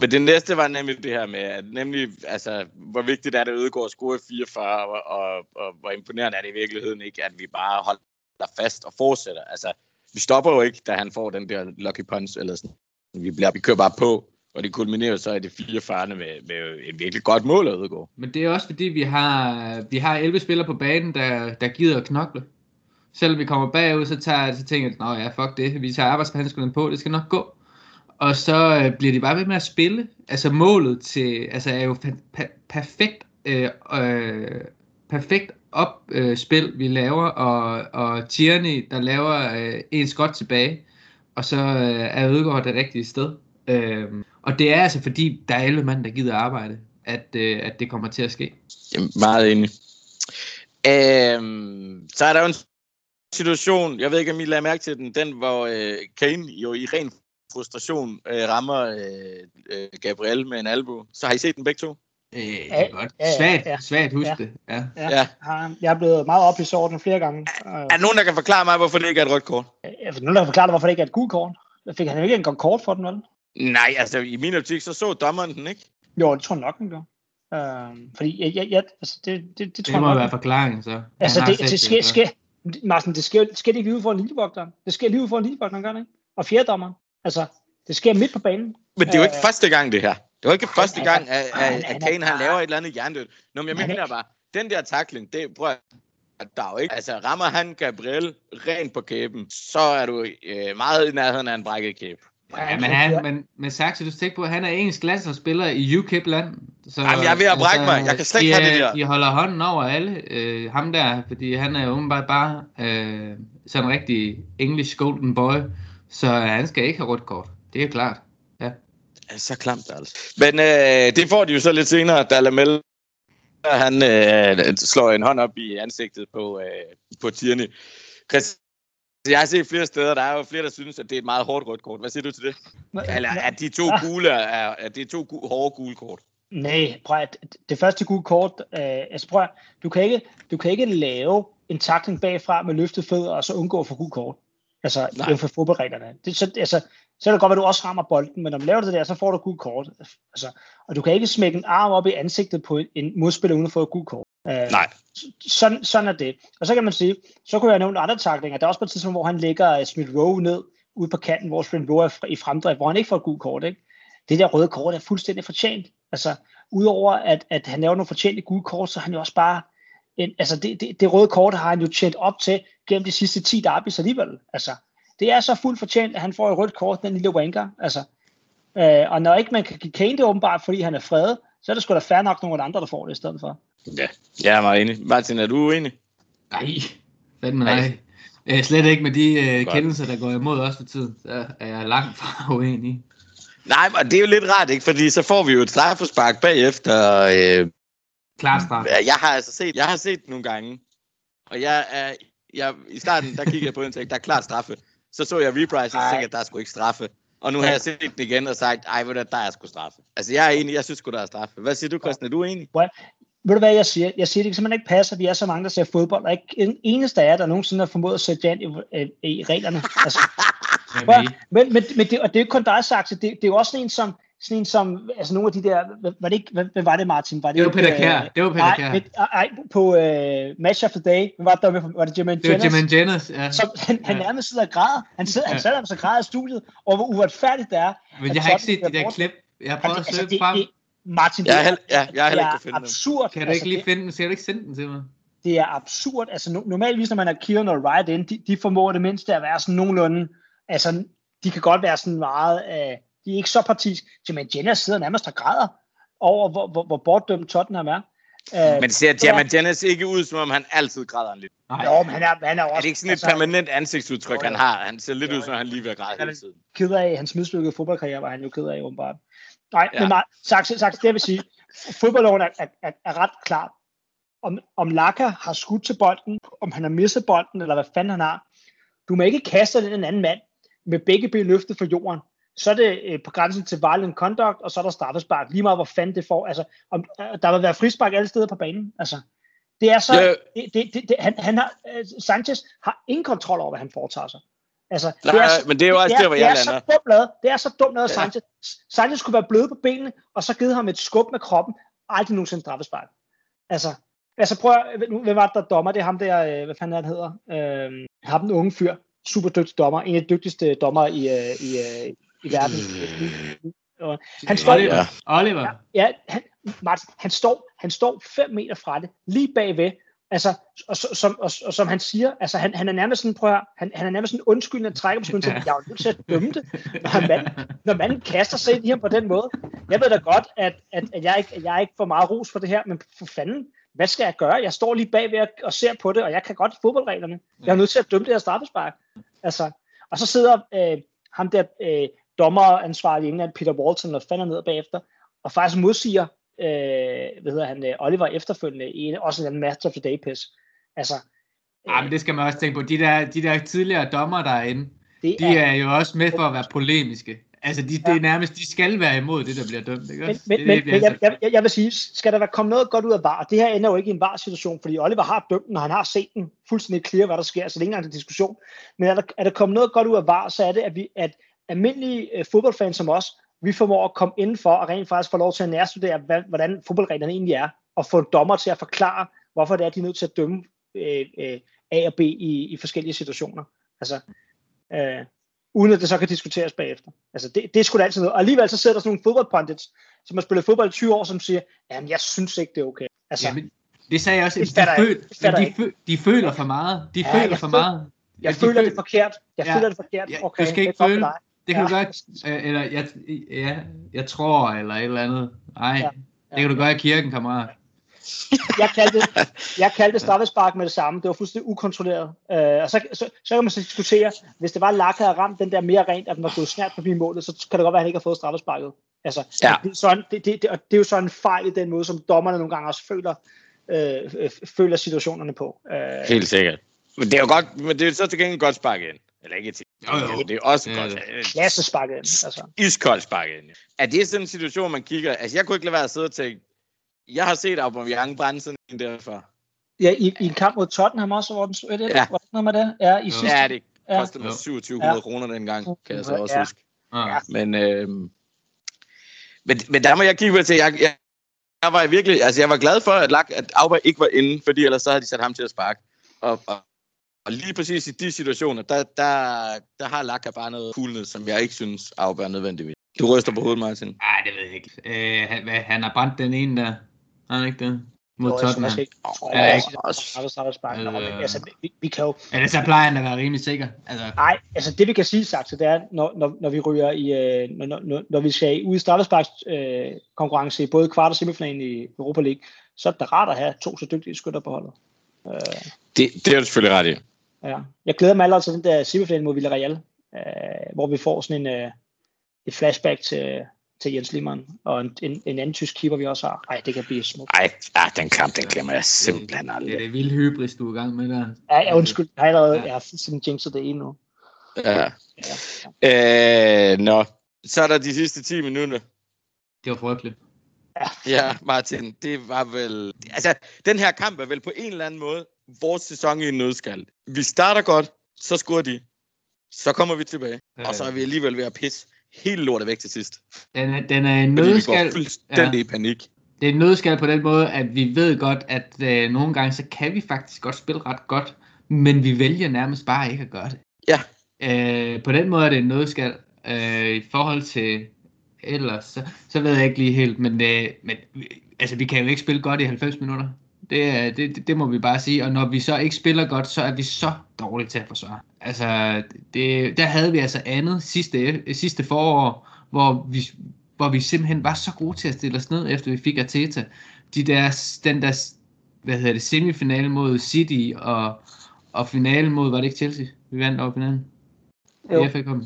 men det næste var nemlig det her med, at nemlig, altså, hvor vigtigt er det, at Ødegaard score 44, og, og, og, hvor imponerende er det i virkeligheden ikke, at vi bare holder fast og fortsætter. Altså, vi stopper jo ikke, da han får den der lucky punch, eller sådan. Vi, bliver, vi kører bare på, og det kulminerer så i det 44. med, med et virkelig godt mål af Ødegaard. Men det er også fordi, vi har, vi har 11 spillere på banen, der, der gider at knokle. Selvom vi kommer bagud, så, tager, så tænker jeg, at ja, fuck det, vi tager arbejdshandskernes på, det skal nok gå. Og så øh, bliver de bare ved med at spille. Altså målet til, altså er jo perfekt, øh, øh, perfekt opspil, øh, vi laver, og, og Tierney, der laver øh, en skot tilbage, og så øh, er Ødegaard det rigtige sted. Øh, og det er altså fordi, der er 11 mand, der gider arbejde, at, øh, at det kommer til at ske. Jamen, meget enig. Øhm, så er der jo en situation, jeg ved ikke, om I lader mærke til den, den hvor øh, Kane jo i ren frustration øh, rammer øh, øh, Gabriel med en albu. Så har I set den begge to? Øh, Ja, er godt. ja, ja, Svagt, ja. svagt husk Ja. det. Ja. Ja, Jeg er blevet meget op i sorten flere gange. Øh, Er der nogen, der kan forklare mig, hvorfor det ikke er et rødt kort? Jeg vil nogen, der kan forklare dig, hvorfor det ikke er et gult kort. Der fik han jo ikke engang kort for den, vel? Nej, altså i min optik, så så dommeren den ikke. Jo, det tror jeg nok, han gør. Øh, fordi jeg, jeg, jeg, altså, det, det, det tror Det jeg må nok. være forklaringen, så. Altså, Han det, set det, sker, så. sker, Martin, det sker, sker det ikke lige for en linjevogter. Det sker lige for en linjevogter, gør det ikke? Og fjerdommeren. Altså, det sker midt på banen. Men det er jo ikke Øh. første gang, det her. Det var ikke første Altså, gang, at, at, han- at han Kane han laver et eller andet hjernedødt. Nå, men jeg Han er- mener bare, den der tackling, det prøv at der er jo ikke, altså rammer han Gabriel rent på kæben, så er du øh, meget i nærheden af en brækket kæbe. Ja, men, han, men, men Saxe, du skal tænke på, at han er engelsk landsholdsspiller i UKIP-land. Så, Jamen, jeg er ved at brække mig. Jeg kan slet ikke have det øh, der. I holder hånden over alle. Øh, ham der, fordi han er jo åbenbart bare øh, sådan en rigtig English golden boy. Så han skal ikke have rødt kort. Det er klart. Ja. Ja, så klamt altså. Men øh, det får de jo så lidt senere, da Lamelle han øh, slår en hånd op i ansigtet på, øh, på Tierney. Chris, jeg har set flere steder, der er jo flere, der synes, at det er et meget hårdt rødt kort. Hvad siger du til det? Eller at de to gule er, er to gu- hårde gule kort? Nej, prøv at, det første gule kort, øh, altså prøv at, du kan, ikke, du kan ikke lave en takling bagfra med løftet fødder, og så undgå at få gul kort. Altså, er jo for fodboldreglerne. Det, så, altså, så er det godt, at du også rammer bolden, men når du laver det der, så får du gul kort. Altså, og du kan ikke smække en arm op i ansigtet på en, modspiller uden at få et gul kort. Øh, Nej. sådan, sådan er det. Og så kan man sige, så kunne jeg nævne andre taklinger. Der er også på et tidspunkt, hvor han lægger uh, Smith Rowe ned ude på kanten, hvor Smith Rowe er i fremdrift, hvor han ikke får et gult kort. Ikke? det der røde kort er fuldstændig fortjent. Altså, udover at, at han laver nogle fortjente gule kort, så er han jo også bare, en, altså det, det, det røde kort har han jo tjent op til gennem de sidste 10 derbys alligevel. Altså, det er så fuldt fortjent, at han får et rødt kort, den lille wanker. Altså, øh, og når ikke man kan give Kane det åbenbart, fordi han er fredet, så er det sgu da fair nok nogle andre, der får det i stedet for. Ja, jeg er meget enig. Martin, er du uenig? Nej, fandme nej. Øh, slet ikke med de øh, kendelser, der går imod os for tiden. Så er jeg langt fra uenig. Nej, men det er jo lidt rart, ikke? Fordi så får vi jo et straffespark bagefter. Øh, Klar straf. jeg har altså set, jeg har set det nogle gange. Og jeg er, jeg, i starten, der kiggede jeg på den og der er klart straffe. Så så jeg reprice, og tænkte jeg, der er sgu ikke straffe. Og nu har jeg set den igen og sagt, ej, ved du, der er sgu straffe. Altså, jeg er enig, jeg synes sgu, der er straffe. Hvad siger du, Christian? Er du enig? Ved du hvad jeg siger? Jeg siger, det simpelthen ikke passer. Vi er så mange, der ser fodbold, og ikke en eneste af jer, der nogensinde har formået at sætte jer ind i, i, i reglerne. Altså, men, men, men det, og det er jo ikke kun dig, Saxe. Det, det er jo også en som, sådan en som, altså nogle af de der, hvad, var det ikke, hvad, hvad var det, Martin? Var Det var ikke, Peter Kjær. øh, Det var Peter Nej, Kjær. men- ej, på uh, Match of the Day, hvad var det, der var, med, var det Jermaine Det var Jennings? Jermaine Jennings, ja. Som, han, han Ja. nærmest sidder og græder. Han sidder, han Ja. sidder nærmest og græder i studiet, og hvor uretfærdigt det er. Men jeg har ikke set de der klip. Jeg har Altså, prøvet at altså, søge det, frem. det, Martin, Jeg det har heller- ja, jeg har heller ikke det kunne er finde dem. absurd. Kan du altså, ikke lige det, finde den? Skal du ikke sende den til mig? det er absurd. Altså, no, normalvis, når man er Kieran og Wright ind, de, de formår det mindste at være sådan nogenlunde, altså, de kan godt være sådan meget, øh, de er ikke så partisk. Jermaine Jenner sidder nærmest og græder over, hvor, hvor, hvor bortdømt Tottenham er. Øh, Men ser er- Jermaine Dennis ikke ud, som om han altid græder lidt? Nej. Jo, men han er, han er også Er det ikke sådan et altså, permanent ansigtsudtryk, Jo, han jo. har? Han ser lidt Jo, ud, som om han lige ved at græde Han hele tiden. ked af, hans mislykkede fodboldkarriere var han jo ked af, åbenbart. Nej, Ja. men nej, sagt, sagt, det vil sige, fodboldloven er, er, er, er ret klar. Om, om Laka har skudt til bolden, om han har misset bolden, eller hvad fanden han har. Du må ikke kaste den en anden mand med begge ben løftet for jorden. Så er det øh, på grænsen til violent conduct, og så er der straffespark. Lige meget hvor fanden det får. Altså, om, øh, der vil være frispark alle steder på banen. Altså, det er så... Ja. Det, det, det, det, han, han har, øh, Sanchez har ingen kontrol over, hvad han foretager sig. Altså, Nej, det er så, men det er jo også det er, der, hvor det jeg er så lander. dumt lavet. Det er så dumt lavet, Ja. Sanchez. Sanchez skulle være blød på benene, og så givet ham et skub med kroppen. Aldrig nogensinde straffespark. Altså, altså prøv at, nu, hvem var det, der er dommer? Det er ham der, hvad fanden er han hedder? Øh, ham den unge fyr. Super dygtig dommer. En af de dygtigste dommer i, i, i verden. Og Han står, Oliver. Ja. Oliver. Ja, han, Martin, han står, han står 5 meter fra det, lige bagved, altså, og, og, som, og, og som han siger, altså, han, han er nærmest sådan, prøv at høre, han, han er nærmest sådan undskyldende at trække på skulderen, til, jeg er jo nødt til at dømme det, når manden, når manden kaster sig ind i ham på den måde. Jeg ved da godt, at, at, at, jeg, ikke, at jeg ikke får meget ros for det her, men for fanden, hvad skal jeg gøre? Jeg står lige bagved og, og ser på det, og jeg kan godt fodboldreglerne. Jeg er nødt til at dømme det her straffespark. Altså, og så sidder øh, ham der øh, dommeransvarlig i England, Peter Walton, og fanden ned bagefter, og faktisk modsiger, øh, hvad hedder han, øh, Oliver efterfølgende, i en, også en match of the day piss. Altså, Ja, men det skal man også tænke på. De der, de der tidligere dommer derinde, det de er jo også med for at være polemiske. Altså, de, det er nærmest, de skal være imod det, der bliver dømt, ikke Men, men, det, det men jeg, altså- jeg, jeg, jeg vil sige, skal der være kommet noget godt ud af VAR, det her ender jo ikke i en VAR-situation, fordi Oliver har dømt den, og han har set den fuldstændig clear, hvad der sker, så det er ikke engang en diskussion. Men er der, er der kommet noget godt ud af VAR, så er det, at, vi, at almindelige øh, fodboldfans som os, vi formår at komme indenfor og rent faktisk få lov til at nærstudere, hvad, hvordan fodboldreglerne egentlig er, og få dommer til at forklare, hvorfor det er, de er nødt til at dømme øh, øh, A og B i, i forskellige situationer. Altså, øh, uden at det så kan diskuteres bagefter. Altså, det, det er sgu da altid noget. Og alligevel så sidder der sådan nogle fodboldpundits, som har spillet fodbold i 20 år, som siger, jamen, jeg synes ikke, det er okay. Altså, Jamen, det sagde jeg også. Det De, føl. Det de, føl, de føler for meget. De Ja, føler jeg for meget. jeg føler føl- det forkert. Jeg Ja. føler det forkert. Okay, du skal ikke det føle. Det kan Ja. du godt, øh, eller jeg, ja, jeg tror, eller et eller andet. Nej, Ja. ja. det kan du gøre i kirken, kammerat. jeg kaldte, jeg kaldte straffespark med det samme. Det var fuldstændig ukontrolleret. Øh, og så, så, så kan man så diskutere, hvis det var, Laka havde ramt den der mere rent, at den var gået snært forbi målet, så kan det godt være, at han ikke har fået straffesparket. Altså, Ja. det, er sådan, det, det, det, og det er jo sådan en fejl i den måde, som dommerne nogle gange også føler, øh, øh, føler situationerne på. Øh, Helt sikkert. Men det er jo godt, men det er så til gengæld godt sparket ind. Eller ikke til. Jo, jo. Det er også Ja, godt. det. klasse sparket ind. Altså. Iskoldt sparket ind. Er det sådan en situation, man kigger... Altså, jeg kunne ikke lade være at sidde og tænke, jeg har set Aubameyang brænde sådan en derfor. Ja, i, i en kamp mod Tottenham også, hvor den stod 1-1. Ja. Ja. Var det noget med det? Ja, i sidste. Ja, det Ja. kostede mig Jo. 2700 Ja. kroner dengang, kan jeg så også Ja. huske. Ja. Men, øh, men, men der må jeg kigge på til, jeg, jeg, jeg var virkelig, altså jeg var glad for, at, Lak, at Auba ikke var inde, fordi ellers så havde de sat ham til at sparke. Og, og, og lige præcis i de situationer, der, der, der har Laka bare noget coolness, som jeg ikke synes er nødvendigvis. Du ryster på hovedet, Martin. Nej, det ved jeg ikke. Øh, han, han har brændt den ene der. Har han ikke det? Mod Jo, Tottenham. ikke. Jeg ikke? ikke. Straffes spark. Nå, men Øh. Altså, vi, vi kan jo, Ellers så plejer han at være rimelig sikker. Altså, Nej, altså det vi kan sige, sagt, det er, når, når, når vi ryger i, øh, når, når, når vi skal ud i straffesparks øh, konkurrence i både kvart og semifinalen i Europa League, så er det rart at have to så dygtige skytter på holdet. Øh, Det, det er du selvfølgelig ret i. ja. Jeg glæder mig allerede til den der semifinal mod Villarreal, øh, hvor vi får sådan en, øh, et flashback til, til Jens Lehmann, og en, en, en anden tysk keeper, vi også har. Ej, det kan blive smukt. Ej, ah, den kamp, den glemmer jeg simpelthen det er aldrig. det vilde hybris, du er i gang med der. Ja, ja undskyld, jeg har allerede, Ja. jeg har fuldstændig jinxet det ene nu. Ja. Ja. Øh, nå, så er der de sidste 10 minutter. Det var frygteligt. Ja, Martin, det var vel... Altså, den her kamp er vel på en eller anden måde vores sæson i en nødskal. Vi starter godt, så scorer de. Så kommer vi tilbage. Og så er vi alligevel ved at pisse hele lortet væk til sidst. Den er, den er en Fordi vi nødskal. går fuldstændig i panik. Det er en nødskal på den måde, at vi ved godt, at øh, nogle gange, så kan vi faktisk godt spille ret godt, men vi vælger nærmest bare ikke at gøre det. Ja. Øh, på den måde er det en nødskal. Øh, I forhold til ellers, så, så ved jeg ikke lige helt, men, øh, men altså, vi kan jo ikke spille godt i 90 minutter. Det, er- det, det, det må vi bare sige. Og når vi så ikke spiller godt, så er vi så dårlige til at forsvare. Altså, det, der havde vi altså andet sidste, sidste forår, hvor vi, hvor vi simpelthen var så gode til at stille os ned, efter vi fik Arteta. De der, den der, hvad hedder det, semifinale mod City, og, og finale mod, var det ikke Chelsea? Vi vandt over finalen. Jo.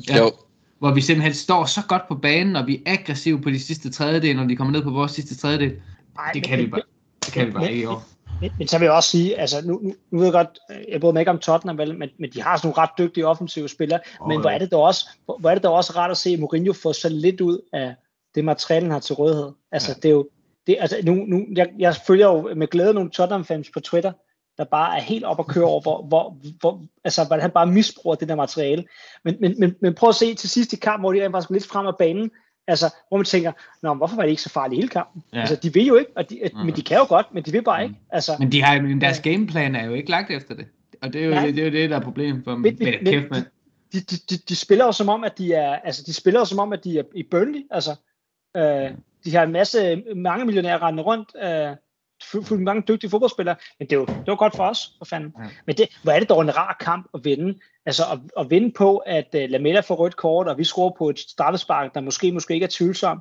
Ja. Jo. Hvor vi simpelthen står så godt på banen, og vi er aggressive på de sidste tredjedel, når de kommer ned på vores sidste tredjedel. Ej, Det kan vi bare, det kan vi bare ikke i år. Men, men så vil jeg også sige, altså nu, nu, nu ved jeg godt, øh, jeg bryder mig ikke om Tottenham, vel, men, men de har sådan nogle ret dygtige offensive spillere, Åh, men jo. hvor er det da også, hvor, hvor er det da også rart at se Mourinho få så lidt ud af det materiale, han har til rådighed. Altså Ja. det er jo, det, altså nu, nu, jeg, jeg følger jo med glæde nogle Tottenham-fans på Twitter, der bare er helt op at køre over, hvor, hvor, hvor, altså, hvordan han bare misbruger det der materiale. Men, men, men, men prøv at se til sidst i kamp, hvor de rent faktisk lidt frem af banen, altså, hvor man tænker, Nå, hvorfor var det ikke så farligt hele kampen? Ja. Altså, de vil jo ikke, og de, Mhm. men de kan jo godt, men de vil bare Mhm. ikke. Altså, Men de har, men deres gameplan er jo ikke lagt efter det. Og det er jo, Nej. det, det, er jo det, der er problemet for dem. Men- Men, men- men, kæft, man. de, de, de, de spiller jo som om, at de er, altså de spiller jo som om, at de er i Burnley, altså, øh, de har en masse, mange millionærer rendende rundt, øh, fu- fu- mange dygtige fodboldspillere, men det jo, det var godt for os, for fanden. Ja. Men det, hvor er det dog en rar kamp at vinde, altså at, at vinde på, at uh, Lamella får rødt kort, og vi scorer på et straffespark, der måske, måske ikke er tvivlsom,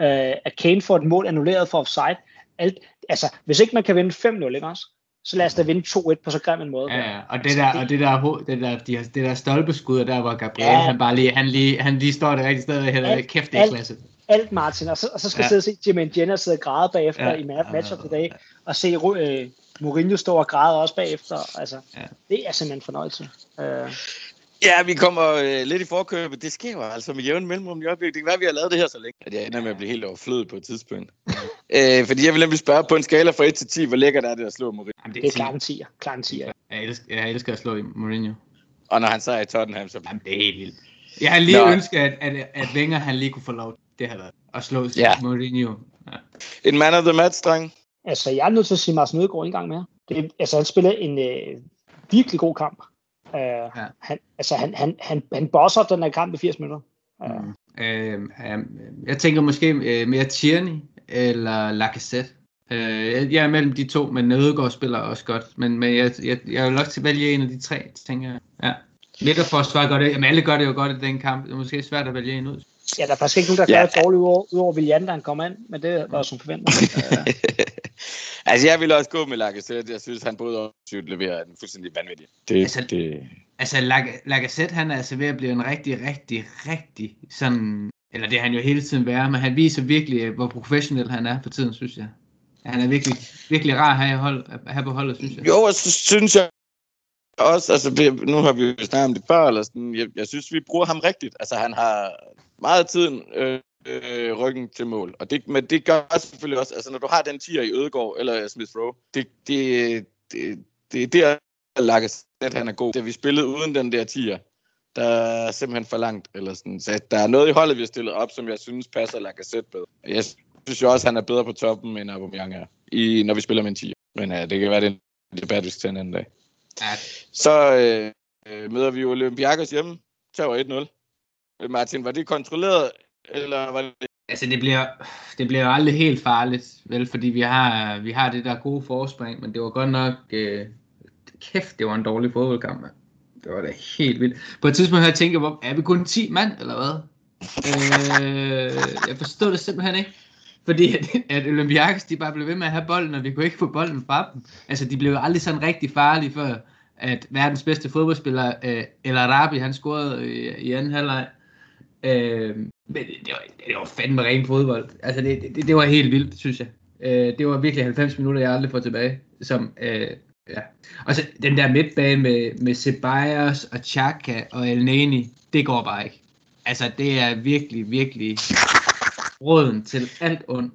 øh, at Kane får et mål annulleret for offside, alt, altså, hvis ikke man kan vinde 5-0, ikke også? Så lad os da vinde 2-1 på så grim en måde. Ja, ja, og det der, og det der, det der, de det der stolpeskud, der hvor Gabriel, Ja. han bare lige, han lige, han lige står det rigtige sted, og hælder kæft, det er klasse. Alt Martin, og så, og så skal Ja. sidde og se Jimmy Jenner sidde og græde bagefter Ja. i ma- Match of the Day, og se øh, Mourinho stå og græde også bagefter. Altså, Ja. det er simpelthen en fornøjelse. Øh, Ja, vi kommer øh, lidt i forkøbet. Det sker jo altså med jævn mellemrum i øjeblikket. Det kan være, vi har lavet det her så længe, at jeg ender med at blive helt overflødet på et tidspunkt. øh, fordi jeg vil nemlig spørge på en skala fra 1 til 10, hvor lækkert er det at slå Mourinho? Jamen, det er ti. klart en tier. Klart en tier. Jeg elsker, jeg elsker at slå i Mourinho. Og når han så er i Tottenham, så... Jamen, det er helt vildt. Jeg har lige Nå. ønsket, at, at, at Wenger han lige kunne få lov. Det har været at slå Ja. ja. Mourinho. Ja. En man of the match, dreng. Altså, jeg er nødt til at sige Martin Ødegaard en gang mere. Det, altså, han spiller en øh, virkelig god kamp. Uh, ja. han, altså, han, han, han, han bosser den her kamp i 80 minutter. Uh, Mm. Øh, øh, jeg tænker måske øh, mere Tierney eller Lacazette. Øh, jeg- er mellem de to, men Ødegaard spiller også godt. Men, men jeg, jeg, jeg vil nok til at vælge en af de tre, tænker jeg. Ja. Midterforsvar gør det. Jamen alle gør det jo godt i den kamp. Det er måske svært at vælge en ud. ja, der er faktisk ikke nogen, der Ja. gør det dårligt udover, udover William, da han kom ind, men det var som forventet. Altså, jeg vil også gå med Lacazette. Jeg synes, han både offensivt leverer den fuldstændig vanvittig. Det, Altså- det, Altså Lac- Lacazette, han er altså ved at blive en rigtig, rigtig, rigtig sådan... Eller det er han jo hele tiden være, men han viser virkelig, hvor professionel han er på tiden, synes jeg. Han er virkelig, virkelig rar at have, i hold, at have på holdet, synes jeg. Jo, og så synes jeg også, altså vi- nu har vi jo snakket om det før, eller sådan, jeg, jeg synes, vi bruger ham rigtigt. Altså han har meget af tiden øh, øh, ryggen til mål, og det, men det gør selvfølgelig også, altså når du har den tier i Ødegård eller Smith Rowe, det, det, det, det, det er Lacazette, han er god. Da vi spillede uden den der tier, der er simpelthen for langt, eller sådan. Så der er noget i holdet, vi har stillet op, som jeg synes passer Lacazette bedre. Jeg synes jo også, han er bedre på toppen, end Aubameyang er, i, når vi spiller med en tier. Men ja, det kan være, det er en debat, vi skal tage en anden dag. Ja, Så øh, møder vi jo Olympiakos hjemme. Tager 1-0. Øh, Martin, var det kontrolleret Eller var det... Altså, det bliver, det bliver aldrig helt farligt, vel, fordi vi har, vi har det der gode forspring, men det var godt nok... Øh, kæft, det var en dårlig fodboldkamp, man. Det var da helt vildt. På et tidspunkt havde jeg tænkt, er vi kun 10 mand, eller hvad? Øh, jeg forstod det simpelthen ikke. Fordi at, at Olympiakos, de bare blev ved med at have bolden, og vi kunne ikke få bolden fra dem. Altså, de blev aldrig sådan rigtig farlige, før at verdens bedste fodboldspiller, øh, El Arabi, han scorede i, i anden halvleg. Øh, men det, det, var, det var fandme ren fodbold. Altså, det, det, det var helt vildt, synes jeg. Øh, det var virkelig 90 minutter, jeg aldrig får tilbage. Som, øh, ja. Og så den der midtbane med, med Ceballos og Chaka og El Neni, det går bare ikke. Altså, det er virkelig, virkelig råden til alt ondt.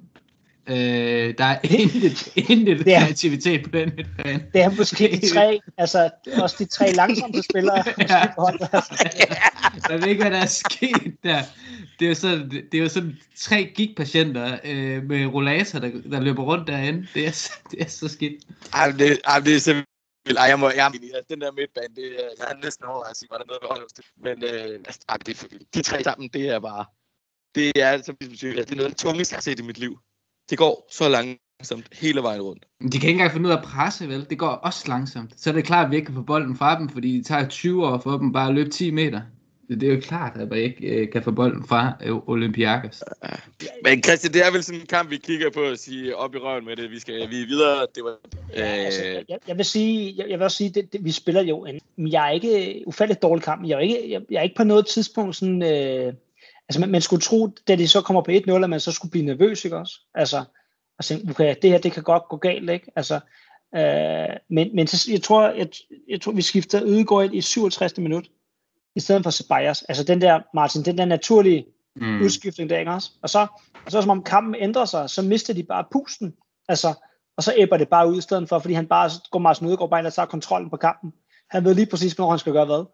Øh, der er intet, intet Det er- kreativitet på den midtbane. Det er måske de tre, altså også de tre langsomste spillere, måske Ja. på holdet. Altså. Jeg ved ikke, hvad der er sket der. Det er jo sådan, det er jo sådan tre gigpatienter øh, med rollator, der, der løber rundt derinde. Det er, så- det er så skidt. Ej, det, ej, det er simpelthen... Ej, jeg, må, jeg. Altså, den der midtbane, det, er- jeg er næsten overrasket, var der noget ved. Men øh, altså, er. De tre sammen, det er bare... Det er, som vi siger, det er noget af det tungeste, jeg har set i mit liv. Det går så langsomt hele vejen rundt. Men De kan ikke engang finde ud af at presse, vel? Det går også langsomt. Så er det klart, at vi ikke kan få bolden fra dem, fordi det tager 20 år for dem bare at løbe 10 meter. Det det er jo klart, at man ikke øh, kan få bolden fra øh, Olympiakos. Men Christian, det er vel sådan en kamp, vi kigger på og sige op i røven med det. Vi skal vi er videre. Det var, Ja, altså, øh, jeg, jeg vil sige, jeg, jeg vil også sige, det, det, vi spiller jo en, men jeg er ikke ufatteligt dårlig kamp, men jeg er ikke, jeg, jeg er ikke på noget tidspunkt sådan, øh, altså man, man, skulle tro, da de så kommer på 1-0, at man så skulle blive nervøs, ikke også? Altså, og tænke, okay, det her, det kan godt gå galt, ikke? Altså, øh, men, men jeg tror, jeg, jeg tror, vi skifter Ødegaard ind i 67. minut, i stedet for Ceballos. Altså den der, Martin, den der naturlige mm. udskiftning der, ikke også? Og så, og så som om kampen ændrer sig, så mister de bare pusten. Altså, og så æbber det bare ud i stedet for, fordi han bare går Martin Ødegaard bare ind og tager kontrollen på kampen. Han ved lige præcis, hvornår han skal gøre hvad.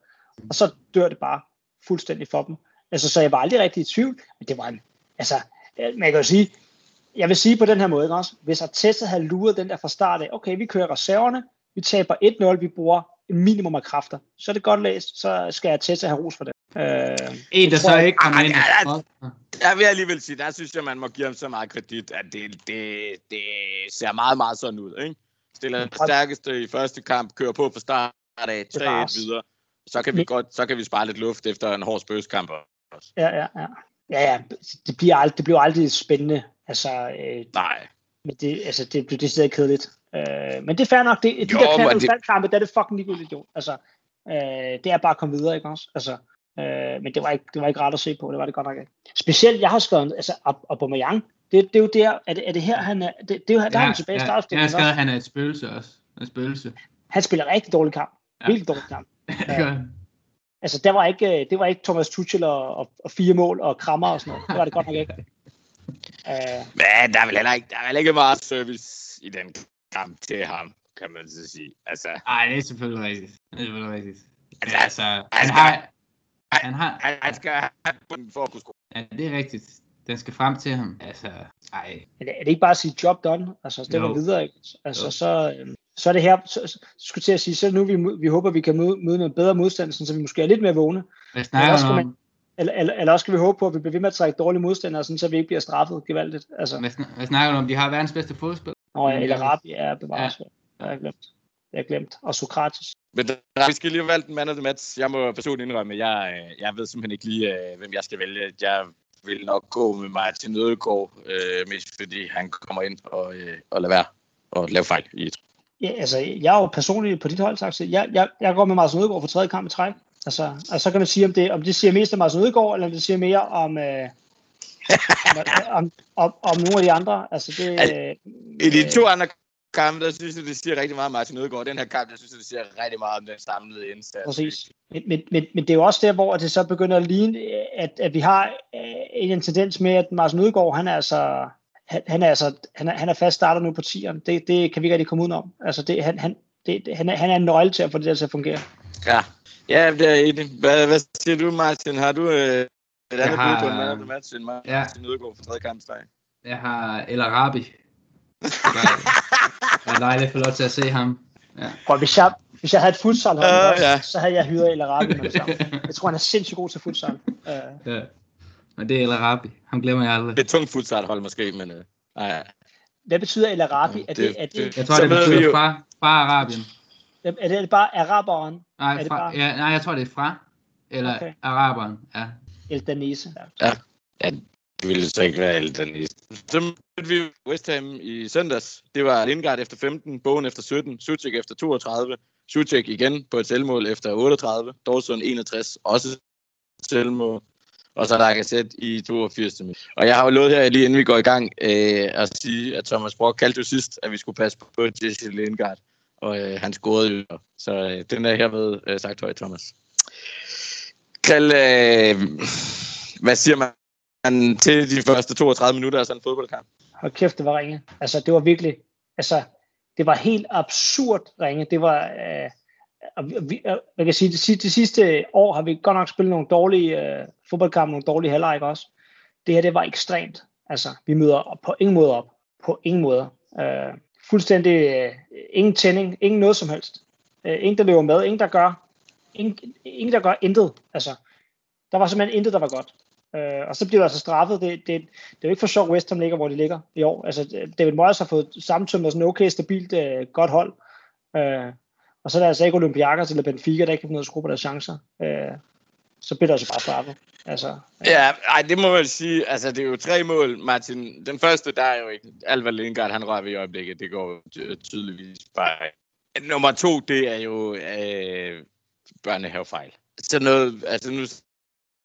Og så dør det bare fuldstændig for dem. Altså, så jeg var aldrig rigtig i tvivl, men det var en, altså, øh, man kan jo sige, jeg vil sige på den her måde, ikke også? Hvis Arteta havde luret den der fra start af, okay, vi kører reserverne, vi taber 1-0, vi bruger et minimum af kræfter, så er det godt læst, så skal Arteta have ros for det. Øh, En, der tror så jeg- ikke kommer ind. ja, og- jeg vil alligevel sige, der synes jeg, man må give ham så meget kredit, at det, det, det ser meget, meget sådan ud. Ikke? Stiller den stærkeste i første kamp, kører på fra start af, 3-1 Bevares. videre. Så kan vi godt, så kan vi spare lidt luft efter en hård spøgeskamp også. Ja, ja, ja. Ja, ja, det bliver aldrig, det bliver aldrig spændende. Altså, øh, Nej. men det, altså, det bliver decideret kedeligt. Øh, men det er fair nok. Det, de Jo, der men kampe, det- det... kampe, der er det fucking ligegyldigt, jo. Altså, øh, det er bare at komme videre, ikke også? Altså, øh, men det var, ikke, det var ikke rart at se på, det var det godt nok ikke. Specielt, jeg har skrevet, altså, Aubameyang, det, det er jo der, er det, er det her, han er, det, det er jo, der er han tilbage i ja, jeg startspillet. har skrevet, også? han er et spøgelse også. Han er et spøgelse. Han spiller rigtig dårlig kamp. Ja. Virkelig dårlig kamp. Det gør han. Altså, der var ikke, øh, det var ikke Thomas Tuchel og, og, og fire mål og krammer og sådan noget. Det var det godt nok ikke. Øh, Men der er vel heller ikke, der er vel ikke meget service i den kamp til ham, kan man så sige. Altså, Ej, det er selvfølgelig rigtigt. Det er selvfølgelig rigtigt. Altså, altså, han har... Han har... han, han skal have bunden for at kunne score. Ja, det er rigtigt. Den skal frem til ham. Altså, ej. er det, er det ikke bare at sige job done? Altså, det var Jo. videre, ikke? Altså, Jo. så, øhm, så er det her, så, skulle jeg til at sige, så nu, vi, vi håber, vi kan møde, møde noget bedre modstand, så vi måske er lidt mere vågne. Eller også, om? eller, eller, eller også skal vi håbe på, at vi bliver ved med at trække dårlige modstandere, sådan, så vi ikke bliver straffet gevaldigt. Altså, Hvad, hvad snakker du om? De har verdens bedste fodspil. og Mm, eller ja. Rabi er bevaret. Ja. Jeg har glemt. Jeg har glemt. Og Sokrates. Men der, vi skal lige have valgt en mand af the match. Jeg må personligt indrømme, at jeg, øh, jeg ved simpelthen ikke lige, øh, hvem jeg skal vælge. Jeg vil nok gå med mig til Nødegård, øh, mest fordi han kommer ind og, øh, og lader være og lave fejl i et. Ja, altså, jeg er jo personligt på dit hold, sagt. Jeg, jeg, jeg går med Martin Ødegaard for tredje kamp i træk. Altså, og så kan man sige, om det, om det siger mest om Martin Ødegaard, eller om det siger mere om, øh, om, om, om, nogle af de andre. Altså, det, Altså, I de to andre kampe, der synes jeg, det siger rigtig meget om Martin Nødegård. Den her kamp, der synes jeg, det siger rigtig meget om den samlede indsats. Præcis. Men, men, men, men det er jo også der, hvor det så begynder at ligne, at, at vi har øh, en tendens med, at Martin Ødegaard, han er altså, han, han er altså, han er, han er fast starter nu på tieren. Det, det kan vi ikke rigtig komme ud om. Altså, det, han, han, det, han, er, han er en nøgle til at få det der til at fungere. Ja, ja det er enig. Hvad, hvad siger du, Martin? Har du øh, et andet har- bud på en man of the match end Martin Ja. Nødegård for tredje kamp i streg? Jeg har El Arabi. Det er dejligt at få lov til at se ham. Ja. Og hvis jeg, hvis jeg havde et futsal Øh, ja. så havde jeg hyret El Arabi med det samme. Jeg tror, han er sindssygt god til futsal. Uh, Ja. Men det er El Arabi. Ham glemmer jeg aldrig. Det er tungt futsal måske, men... Øh, nej. Hvad betyder El Arabi? Er det, Det- er det, det- Jeg tror, det betyder jo- fra, fra Arabien. er det bare araberen? Nej, Er det fra, bare- ja, nej, jeg tror, det er fra. Eller Okay. araberen, ja. El Danese. Ja, det ville så ikke være den næste. Så mødte vi West Ham i søndags. Det var Lindgaard efter 15, Bogen efter 17, Suchek efter 32, Suchek igen på et selvmål efter 38, Dorsson 61, også selvmål. Og så Lacazette i 82. minut. Og jeg har jo lovet her, lige inden vi går i gang, øh, at sige, at Thomas Brock kaldte jo sidst, at vi skulle passe på Jesse Lindgaard. Og øh, han scorede jo. Så øh, den er hermed øh, sagt højt, Thomas. Kald, øh, hvad siger man? han til de første 32 minutter af sådan en fodboldkamp. Hold kæft, det var ringe. Altså, det var virkelig, altså, det var helt absurd ringe. Det var, øh, og vi, og man kan sige, det, sidste- det sidste år har vi godt nok spillet nogle dårlige øh, fodboldkampe, nogle dårlige halvleg også. Det her, det var ekstremt. Altså, vi møder på ingen måde op. På ingen måde. Øh, fuldstændig øh, ingen tænding, ingen noget som helst. Øh, ingen, der løber med, ingen, der gør, ingen, ingen, der gør intet. Altså, der var simpelthen intet, der var godt. Øh, og så bliver der altså straffet. Det, det, det er jo ikke for sjovt, West Ham ligger, hvor de ligger i år. Altså, David Moyes har fået samtømmet sådan okay, stabilt, øh, godt hold. Øh, og så er der altså ikke Olympiakos eller Benfica, der ikke kan få noget at skrue på deres chancer. Øh, så bliver der altså bare straffet. Altså, Ja, ej, det må man sige. Altså, det er jo tre mål, Martin. Den første, der er jo ikke... Alva Lindgaard, han rører ved i øjeblikket. Det går tydeligvis bare... Nummer to, det er jo øh, børnehavefejl. Så noget... Altså, nu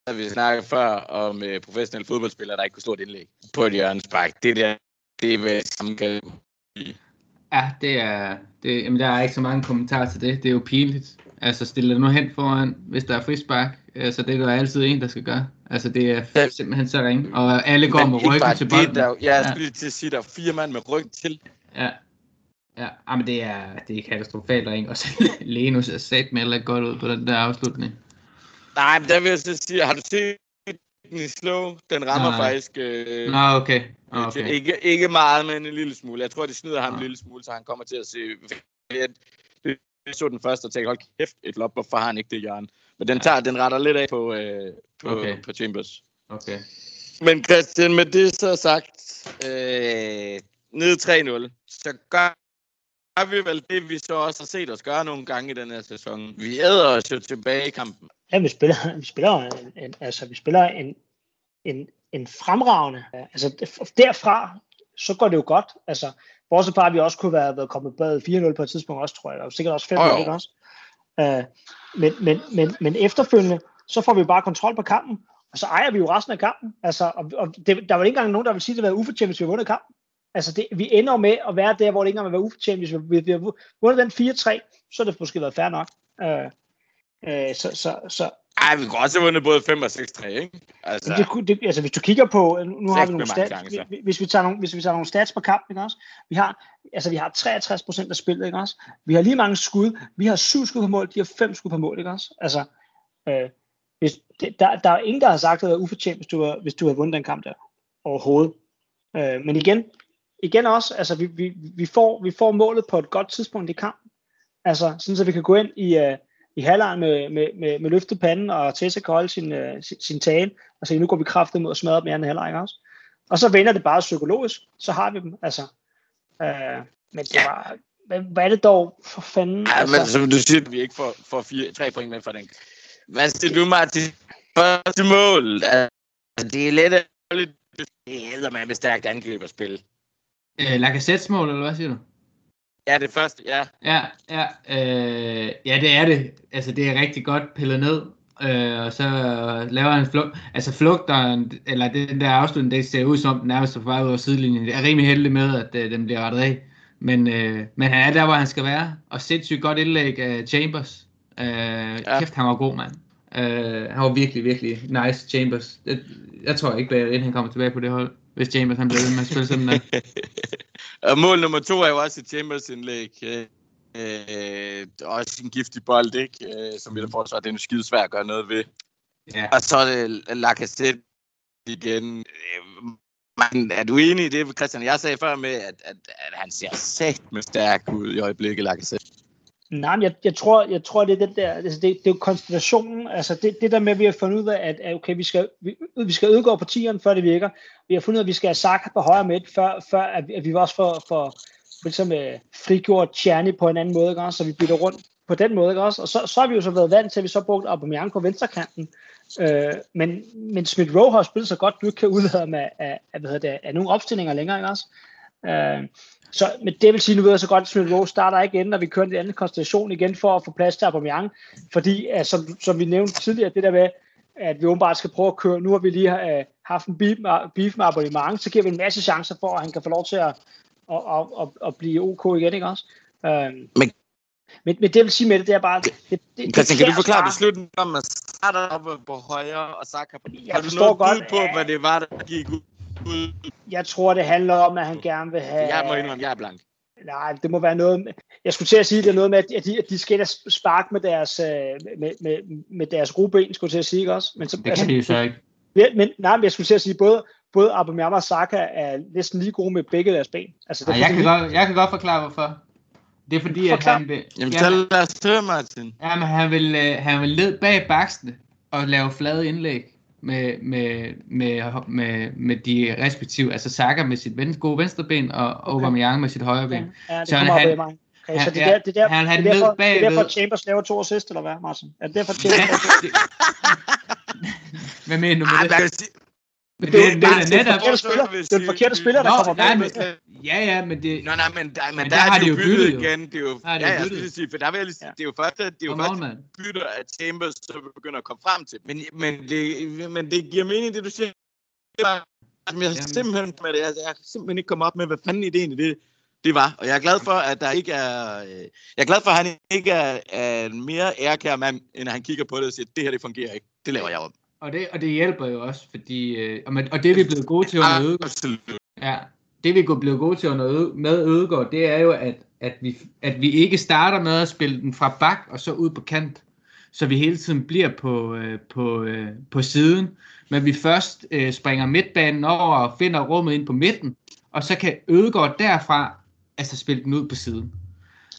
har vi snakket før om øh, professionelle fodboldspillere, der ikke kunne slå et indlæg på et hjørnespark. Det der, det er vel samme Ja, det er, det, jamen, der er ikke så mange kommentarer til det. Det er jo pinligt. Altså, stille dig nu hen foran, hvis der er frispark. Altså, det er der altid en, der skal gøre. Altså, det er Ja. simpelthen så ringe. Og alle går Men med ryggen til det, bolden. der, ja, jeg Ja. skulle lige til at sige, der er fire mand med ryggen til. Ja. Ja, ah, men det er, det er katastrofalt ring. Og så Lenus er sat med ikke godt ud på den der afslutning. Nej, men der vil jeg så sige, har du set den slow? Den rammer Nej. faktisk... Øh, Nå, okay. Okay. Ikke, ikke meget, men en lille smule. Jeg tror, de snyder ham Nå. en lille smule, så han kommer til at se... Jeg så den første og tænkte, hold kæft, et flop, hvorfor har han ikke det hjørne? Men den, Ja. tager, den retter lidt af på, øh, på, Okay. på Chambers. okay. Men Christian, med det så sagt, øh, nede 3-0, så gør gør vi vel det, vi så også har set os gøre nogle gange i den her sæson. Vi æder os jo tilbage i kampen. Ja, vi spiller, vi spiller, en, en, altså, vi spiller en, en, en fremragende. Altså, derfra, så går det jo godt. Altså, bortset fra, at vi også kunne være, været kommet bag 4-0 på et tidspunkt også, tror jeg. Og sikkert også 5-0, Åh, jo. ikke også? Øh, men, men, men, men efterfølgende, så får vi bare kontrol på kampen, og så ejer vi jo resten af kampen. Altså, og, og det, der var ikke engang nogen, der vil sige, at det var ufortjent, hvis vi havde vundet kampen. Altså, det, vi ender med at være der, hvor det ikke engang vil være ufortjent. Hvis vi, vi, vi har vundet den 4-3, så har det måske været fair nok. Øh, øh, så, så, så ej, vi kunne også have vundet både 5 og 6-3, ikke? Altså, det, kunne- det, altså hvis du kigger på, nu nu har vi nogle stats, hvis- hvis vi tager nogle, hvis vi tager nogle stats på kampen, ikke også? Vi har, altså vi har 63 procent af spillet, ikke også? Vi har lige mange skud, vi har syv skud på mål, de har fem skud på mål, ikke også? Altså, øh, hvis, det, der, der er ingen, der har sagt, at det var ufortjent, hvis du, har, hvis du har vundet den kamp der, overhovedet. Øh, men igen, igen også, altså vi, vi, vi, får, vi får målet på et godt tidspunkt i kampen, altså sådan så vi kan gå ind i, uh, i halvlejen med, med, med, med løftet panden, og Tessa kan holde sin, uh, sin, sin tale, altså nu går vi kraftigt mod at smadre dem i anden halvleg ikke også. Og så vender det bare psykologisk, så har vi dem, altså. Øh, men det var, hvad, hvad er det dog for fanden? Ja, men altså, som du siger, vi ikke får, får fire, tre point med fra den. Hvad siger du, Martin? Første mål. Altså, det er lidt ærgerligt. Det hedder man med stærkt angreb at spille. Øh, Lacazette mål, eller hvad siger du? Ja, det første, ja. Ja, ja, øh, ja, det er det. Altså, det er rigtig godt pillet ned. Øh, og så laver han flugt. Altså, flugteren, eller den der afslutning, det ser ud som, den nærmest er på vej ud over sidelinjen. Jeg er rimelig heldig med, at øh, den bliver rettet af. Men, øh, men han er der, hvor han skal være. Og sindssygt godt indlæg af Chambers. Øh, ja. Kæft, han var god, mand. Øh, han var virkelig, virkelig nice, Chambers. Jeg, jeg tror ikke, at han kommer tilbage på det hold, hvis Chambers han bliver ved med at spille sådan der. Og mål nummer to er jo også et Chambers indlæg. Øh, øh, også en giftig bold, ikke? Øh, som vi da får, så er det er skide svært at gøre noget ved. Ja. Og så er det Lacazette igen. Øh, Man, er du enig i det, Christian? Jeg sagde før med, at, at, at han ser sat med stærk ud i øjeblikket, Lacazette. Nej, men jeg, jeg, tror, jeg tror, det er den der, altså det, det er jo konstellationen, altså det, det der med, at vi har fundet ud af, at, at okay, vi skal, vi, vi skal udgå på tieren, før det virker. Vi har fundet ud af, at vi skal have Saka på højre midt, før, før at, vi, at vi også får, for, ligesom, øh, frigjort Tjerni på en anden måde, ikke? så vi bytter rundt på den måde. Ikke? Også? Og så, så har vi jo så været vant til, at vi så brugte Aubameyang på venstrekanten. Øh, men, men Smith Rowe har spillet så godt, du ikke kan udlade med af, af, hvad det, af nogle opstillinger længere. Ikke? Også? Øh, så, men det vil sige, nu ved jeg så godt, at Smith Rowe starter igen, når vi kører den anden konstellation igen for at få plads til Aubameyang. Fordi, at, som, som vi nævnte tidligere, det der med, at vi åbenbart skal prøve at køre, nu har vi lige uh, haft en beef beef med Aubameyang, så giver vi en masse chancer for, at han kan få lov til at, at, at, at, at blive OK igen, ikke også? Uh, men men, men det vil sige med det, det er bare... Det, det, det Christian, kan du forklare beslutningen om at starte op på højre og Saka på... Jeg har du noget godt, på, hvad det var, der gik ud? Jeg tror, det handler om, at han gerne vil have... Jeg må indrømme, jeg er blank. Nej, det må være noget... Jeg skulle til at sige, det er noget med, at de, at de skal spark med deres, øh, med, med, med deres rugben, skulle til at sige, ikke også? Men så, det kan altså, de jo så ikke. Men, nej, men jeg skulle til at sige, både, både Aubameyang og Saka er næsten lige gode med begge deres ben. Altså, det Ej, jeg, kan godt, jeg kan godt forklare, hvorfor. Det er fordi, at han vil... Jamen, så lad os høre, Martin. Jamen, han vil, uh, han vil led bag baksene og lave flade indlæg med, med, med, med, med de respektive, altså Saka med sit ven, gode venstre ben, og okay. Aubameyang med sit højre ben. Ja, ja det så han, han, Okay, han, så det, der, det, der, han, han det, er derfor, det er derfor, Chambers laver to assist, eller hvad, Martin? Er det derfor, Chambers laver to Hvad mener du med det? Men det, er jo bare netop... Det er den forkerte spiller, der kommer nej, men, Ja, ja, men det... Nå, nej, men, der, men, men der, der har de jo byttet, igen. Det er jo, ja, ja, jeg skulle sige, for der vil jeg lige sige, det er jo først, det er jo først bytter, at Chambers så begynder at komme frem til. Men, men, det, men det giver mening, det du siger. Altså, jeg simpelthen med det, jeg, jeg simpelthen ikke kommet op med, hvad fanden ideen i det, det var. Og jeg er glad for, at der ikke er... Øh, jeg er glad for, at han ikke er, er en mere ærkær mand, end at han kigger på det og siger, det her, det fungerer ikke. Det laver jeg om. Og det, og det hjælper jo også, fordi, øh, og, og det er vi blevet gode til under Ødegård. Ja, det vi er blevet gode til under med Ødegård, det er jo, at, at, vi, at vi ikke starter med at spille den fra bak og så ud på kant, så vi hele tiden bliver på, øh, på, øh, på siden, men vi først øh, springer midtbanen over og finder rummet ind på midten, og så kan Ødegård derfra altså spille den ud på siden.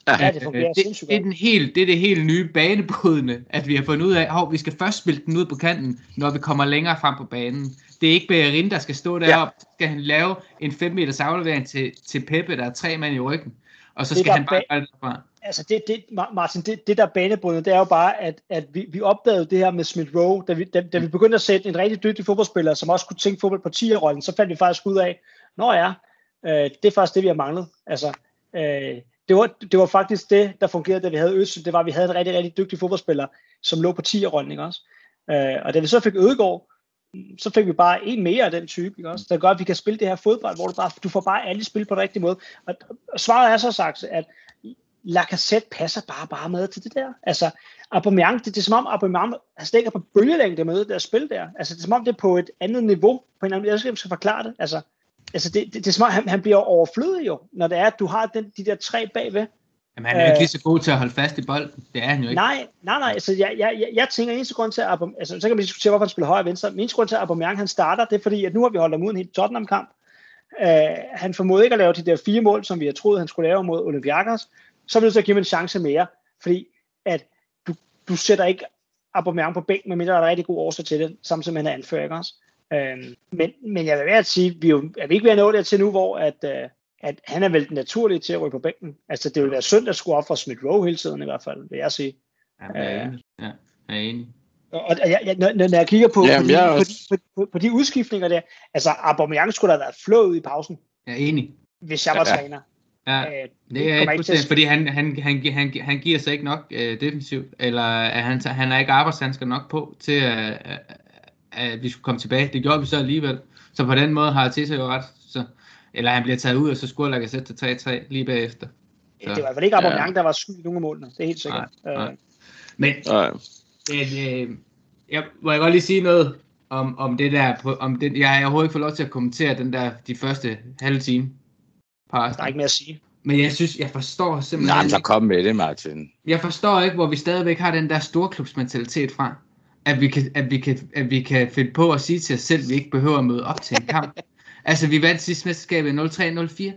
Ja, det fungerer det, det, er den helt, det er det helt nye banebrydende, at vi har fundet ud af, at vi skal først spille den ud på kanten, når vi kommer længere frem på banen. Det er ikke Bejerin, der skal stå deroppe. Ja. skal han lave en 5 meters aflevering til, til Peppe, der er tre mand i ryggen. Og så skal det, han bare derfra. Altså det, det, Martin, det, det der banebrydende, det er jo bare, at, at vi, vi opdagede det her med Smith Rowe, da vi, da, da vi begyndte at sætte en rigtig dygtig fodboldspiller, som også kunne tænke fodbold på 10'er-rollen, så fandt vi faktisk ud af, nå ja, øh, det er faktisk det, vi har manglet. Altså, øh, det var, det var faktisk det, der fungerede, da vi havde Øst. Det var, at vi havde en rigtig, rigtig dygtig fodboldspiller, som lå på 10'er-rollen, ikke også? Øh, og da vi så fik Ødegård, så fik vi bare en mere af den type, ikke også? Der gør, at vi kan spille det her fodbold, hvor du, bare, du får bare alle spil på den rigtige måde. Og, og svaret er så sagt, at Lacazette passer bare bare med til det der. Altså, Aubameyang, det, det er som om Aubameyang han stikker på bølgelængde med det der spil der. Altså, det er som om det er på et andet niveau, på en anden måde. Jeg skal forklare det. Altså, altså det, det, det er om, han, han bliver overflødig jo, når det er, at du har den, de der tre bagved. Jamen, han er jo ikke lige så god til at holde fast i bolden. Det er han jo ikke. Nej, nej, nej. Altså, jeg, jeg, jeg, jeg tænker, eneste grund til, at Abom, altså, så kan vi diskutere, hvorfor han spiller højre og venstre. Min grund til, at Aubameyang han starter, det er fordi, at nu har vi holdt ham uden helt Tottenham-kamp. Uh, han formåede ikke at lave de der fire mål, som vi har troet, han skulle lave mod Olympiakos. Så vil du så give ham en chance mere, fordi at du, du sætter ikke Aubameyang på bænken, medmindre der er en rigtig god årsag til det, samt som han er anfører, ikke også? Øhm, men, men jeg vil være at sige, vi er, jo, er vi ikke ved at nå det til nu, hvor at, øh, at han er vel den naturlige til at rykke på bænken. Altså det vil være synd at skulle op for Smith Rowe hele tiden i hvert fald, vil jeg sige. Ja, jeg er enig. Ja, jeg er enig. Og, og jeg, jeg, når, når jeg kigger på, Jamen, på, de, på, de, på, på, på de udskiftninger der, altså Aubameyang skulle da have været flået i pausen. Jeg er enig. Hvis jeg var ja. træner. Ja, øh, det er ikke fuldstændig, fordi han, han, han, han, han giver sig ikke nok øh, defensivt, eller at han, han er ikke arbejdshandsker nok på til at, at vi skulle komme tilbage. Det gjorde vi så alligevel. Så på den måde har Arteta jo ret. Så, eller han bliver taget ud, og så scorer Lacazette til 3-3 lige bagefter. Så. Det var i hvert fald ikke Aubameyang, ja. der var skyld i nogle af målene. Det er helt sikkert. Nej, nej. Øh. Men, nej. Det, øh, jeg, må jeg godt lige sige noget om, om det der, om det, jeg har overhovedet ikke fået lov til at kommentere den der, de første halve time. Der er ikke mere at sige. Men jeg synes, jeg forstår simpelthen... Nej, så kom med det, Martin. Jeg forstår ikke, hvor vi stadigvæk har den der storklubsmentalitet fra at vi, kan, at, vi kan, at vi kan finde på at sige til os selv, at vi ikke behøver at møde op til en kamp. altså, vi vandt sidste mesterskab i 03-04.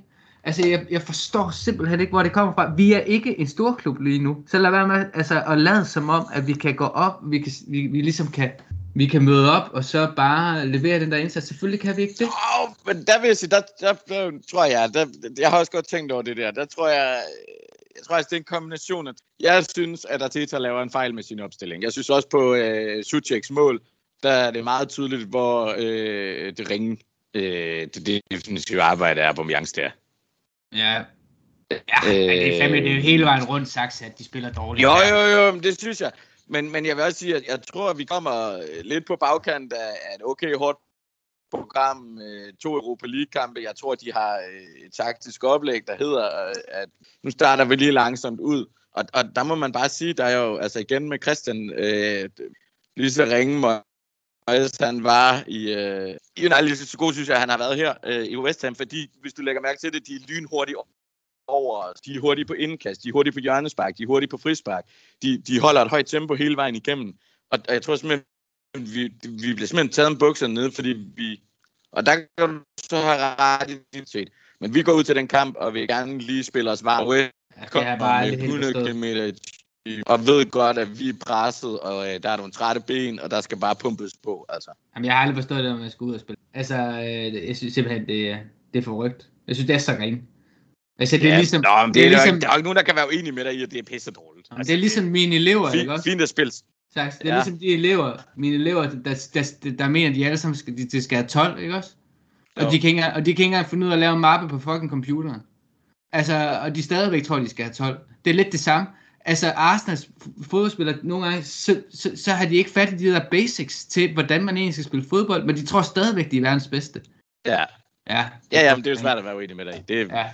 Altså, jeg, jeg forstår simpelthen ikke, hvor det kommer fra. Vi er ikke en stor klub lige nu. Så lad være med altså, at lade som om, at vi kan gå op, vi, kan, vi, vi ligesom kan, vi kan møde op, og så bare levere den der indsats. Selvfølgelig kan vi ikke det. Oh, men der vil jeg sige, der, der, der tror jeg, der, jeg har også godt tænkt over det der. Der tror jeg, jeg tror, at det er en kombination. At jeg synes, at Arteta laver en fejl med sin opstilling. Jeg synes også på øh, Sucheks mål, der er det meget tydeligt, hvor øh, det ringe, øh, det definitive arbejde er på Mjangs der. Ja, Ja, øh, men det er fandme det er hele vejen rundt sagt, at de spiller dårligt. Jo, jo, jo, det synes jeg. Men, men jeg vil også sige, at jeg tror, at vi kommer lidt på bagkant af, af et okay hårdt program. Øh, to Europa League-kampe. Jeg tror, de har øh, et taktisk oplæg, der hedder, øh, at nu starter vi lige langsomt ud. Og, og der må man bare sige, der er jo, altså igen med Christian, øh, lige så ringe Moyes, han var i, øh, i United, så god synes jeg, han har været her øh, i West Ham, fordi hvis du lægger mærke til det, de er lynhurtige over, de er hurtige på indkast, de er hurtige på hjørnespark, de er hurtige på frispark, de, de holder et højt tempo hele vejen igennem. Og, og jeg tror simpelthen, vi, vi bliver simpelthen taget en bukserne ned, fordi vi, og der kan du så have ret i set. Men vi går ud til den kamp, og vil gerne lige spille os varme. Ja, det er bare med 100 km og ved godt, at vi er presset, og øh, der er nogle trætte ben, og der skal bare pumpes på. Altså. Jamen, jeg har aldrig forstået det, når man skal ud og spille. Altså, øh, jeg synes simpelthen, det er, det er forrygt. Jeg synes, det er så ringe. Altså, det er ja, ligesom, nå, det, det er, ligesom, der er jo ikke nogen, der kan være uenige med dig i, at det er pisse dårligt. Altså, det er ligesom mine elever, fint, ikke også? Fint at spille. Så det er ja. ligesom de elever, mine elever, der, der, der, der mener, at de alle sammen skal, de, de skal have 12, ikke også? Og de, kan ikke, og de kan ikke engang finde ud af at lave en mappe på fucking computeren. Altså, og de stadigvæk tror, de skal have 12. Det er lidt det samme. Altså, Arsenals fodboldspillere, nogle gange, så, så, så har de ikke fat i de der basics til, hvordan man egentlig skal spille fodbold, men de tror stadigvæk, de er verdens bedste. Ja. Ja, ja, ja men det er jo svært at være uenig med dig Det er, ja.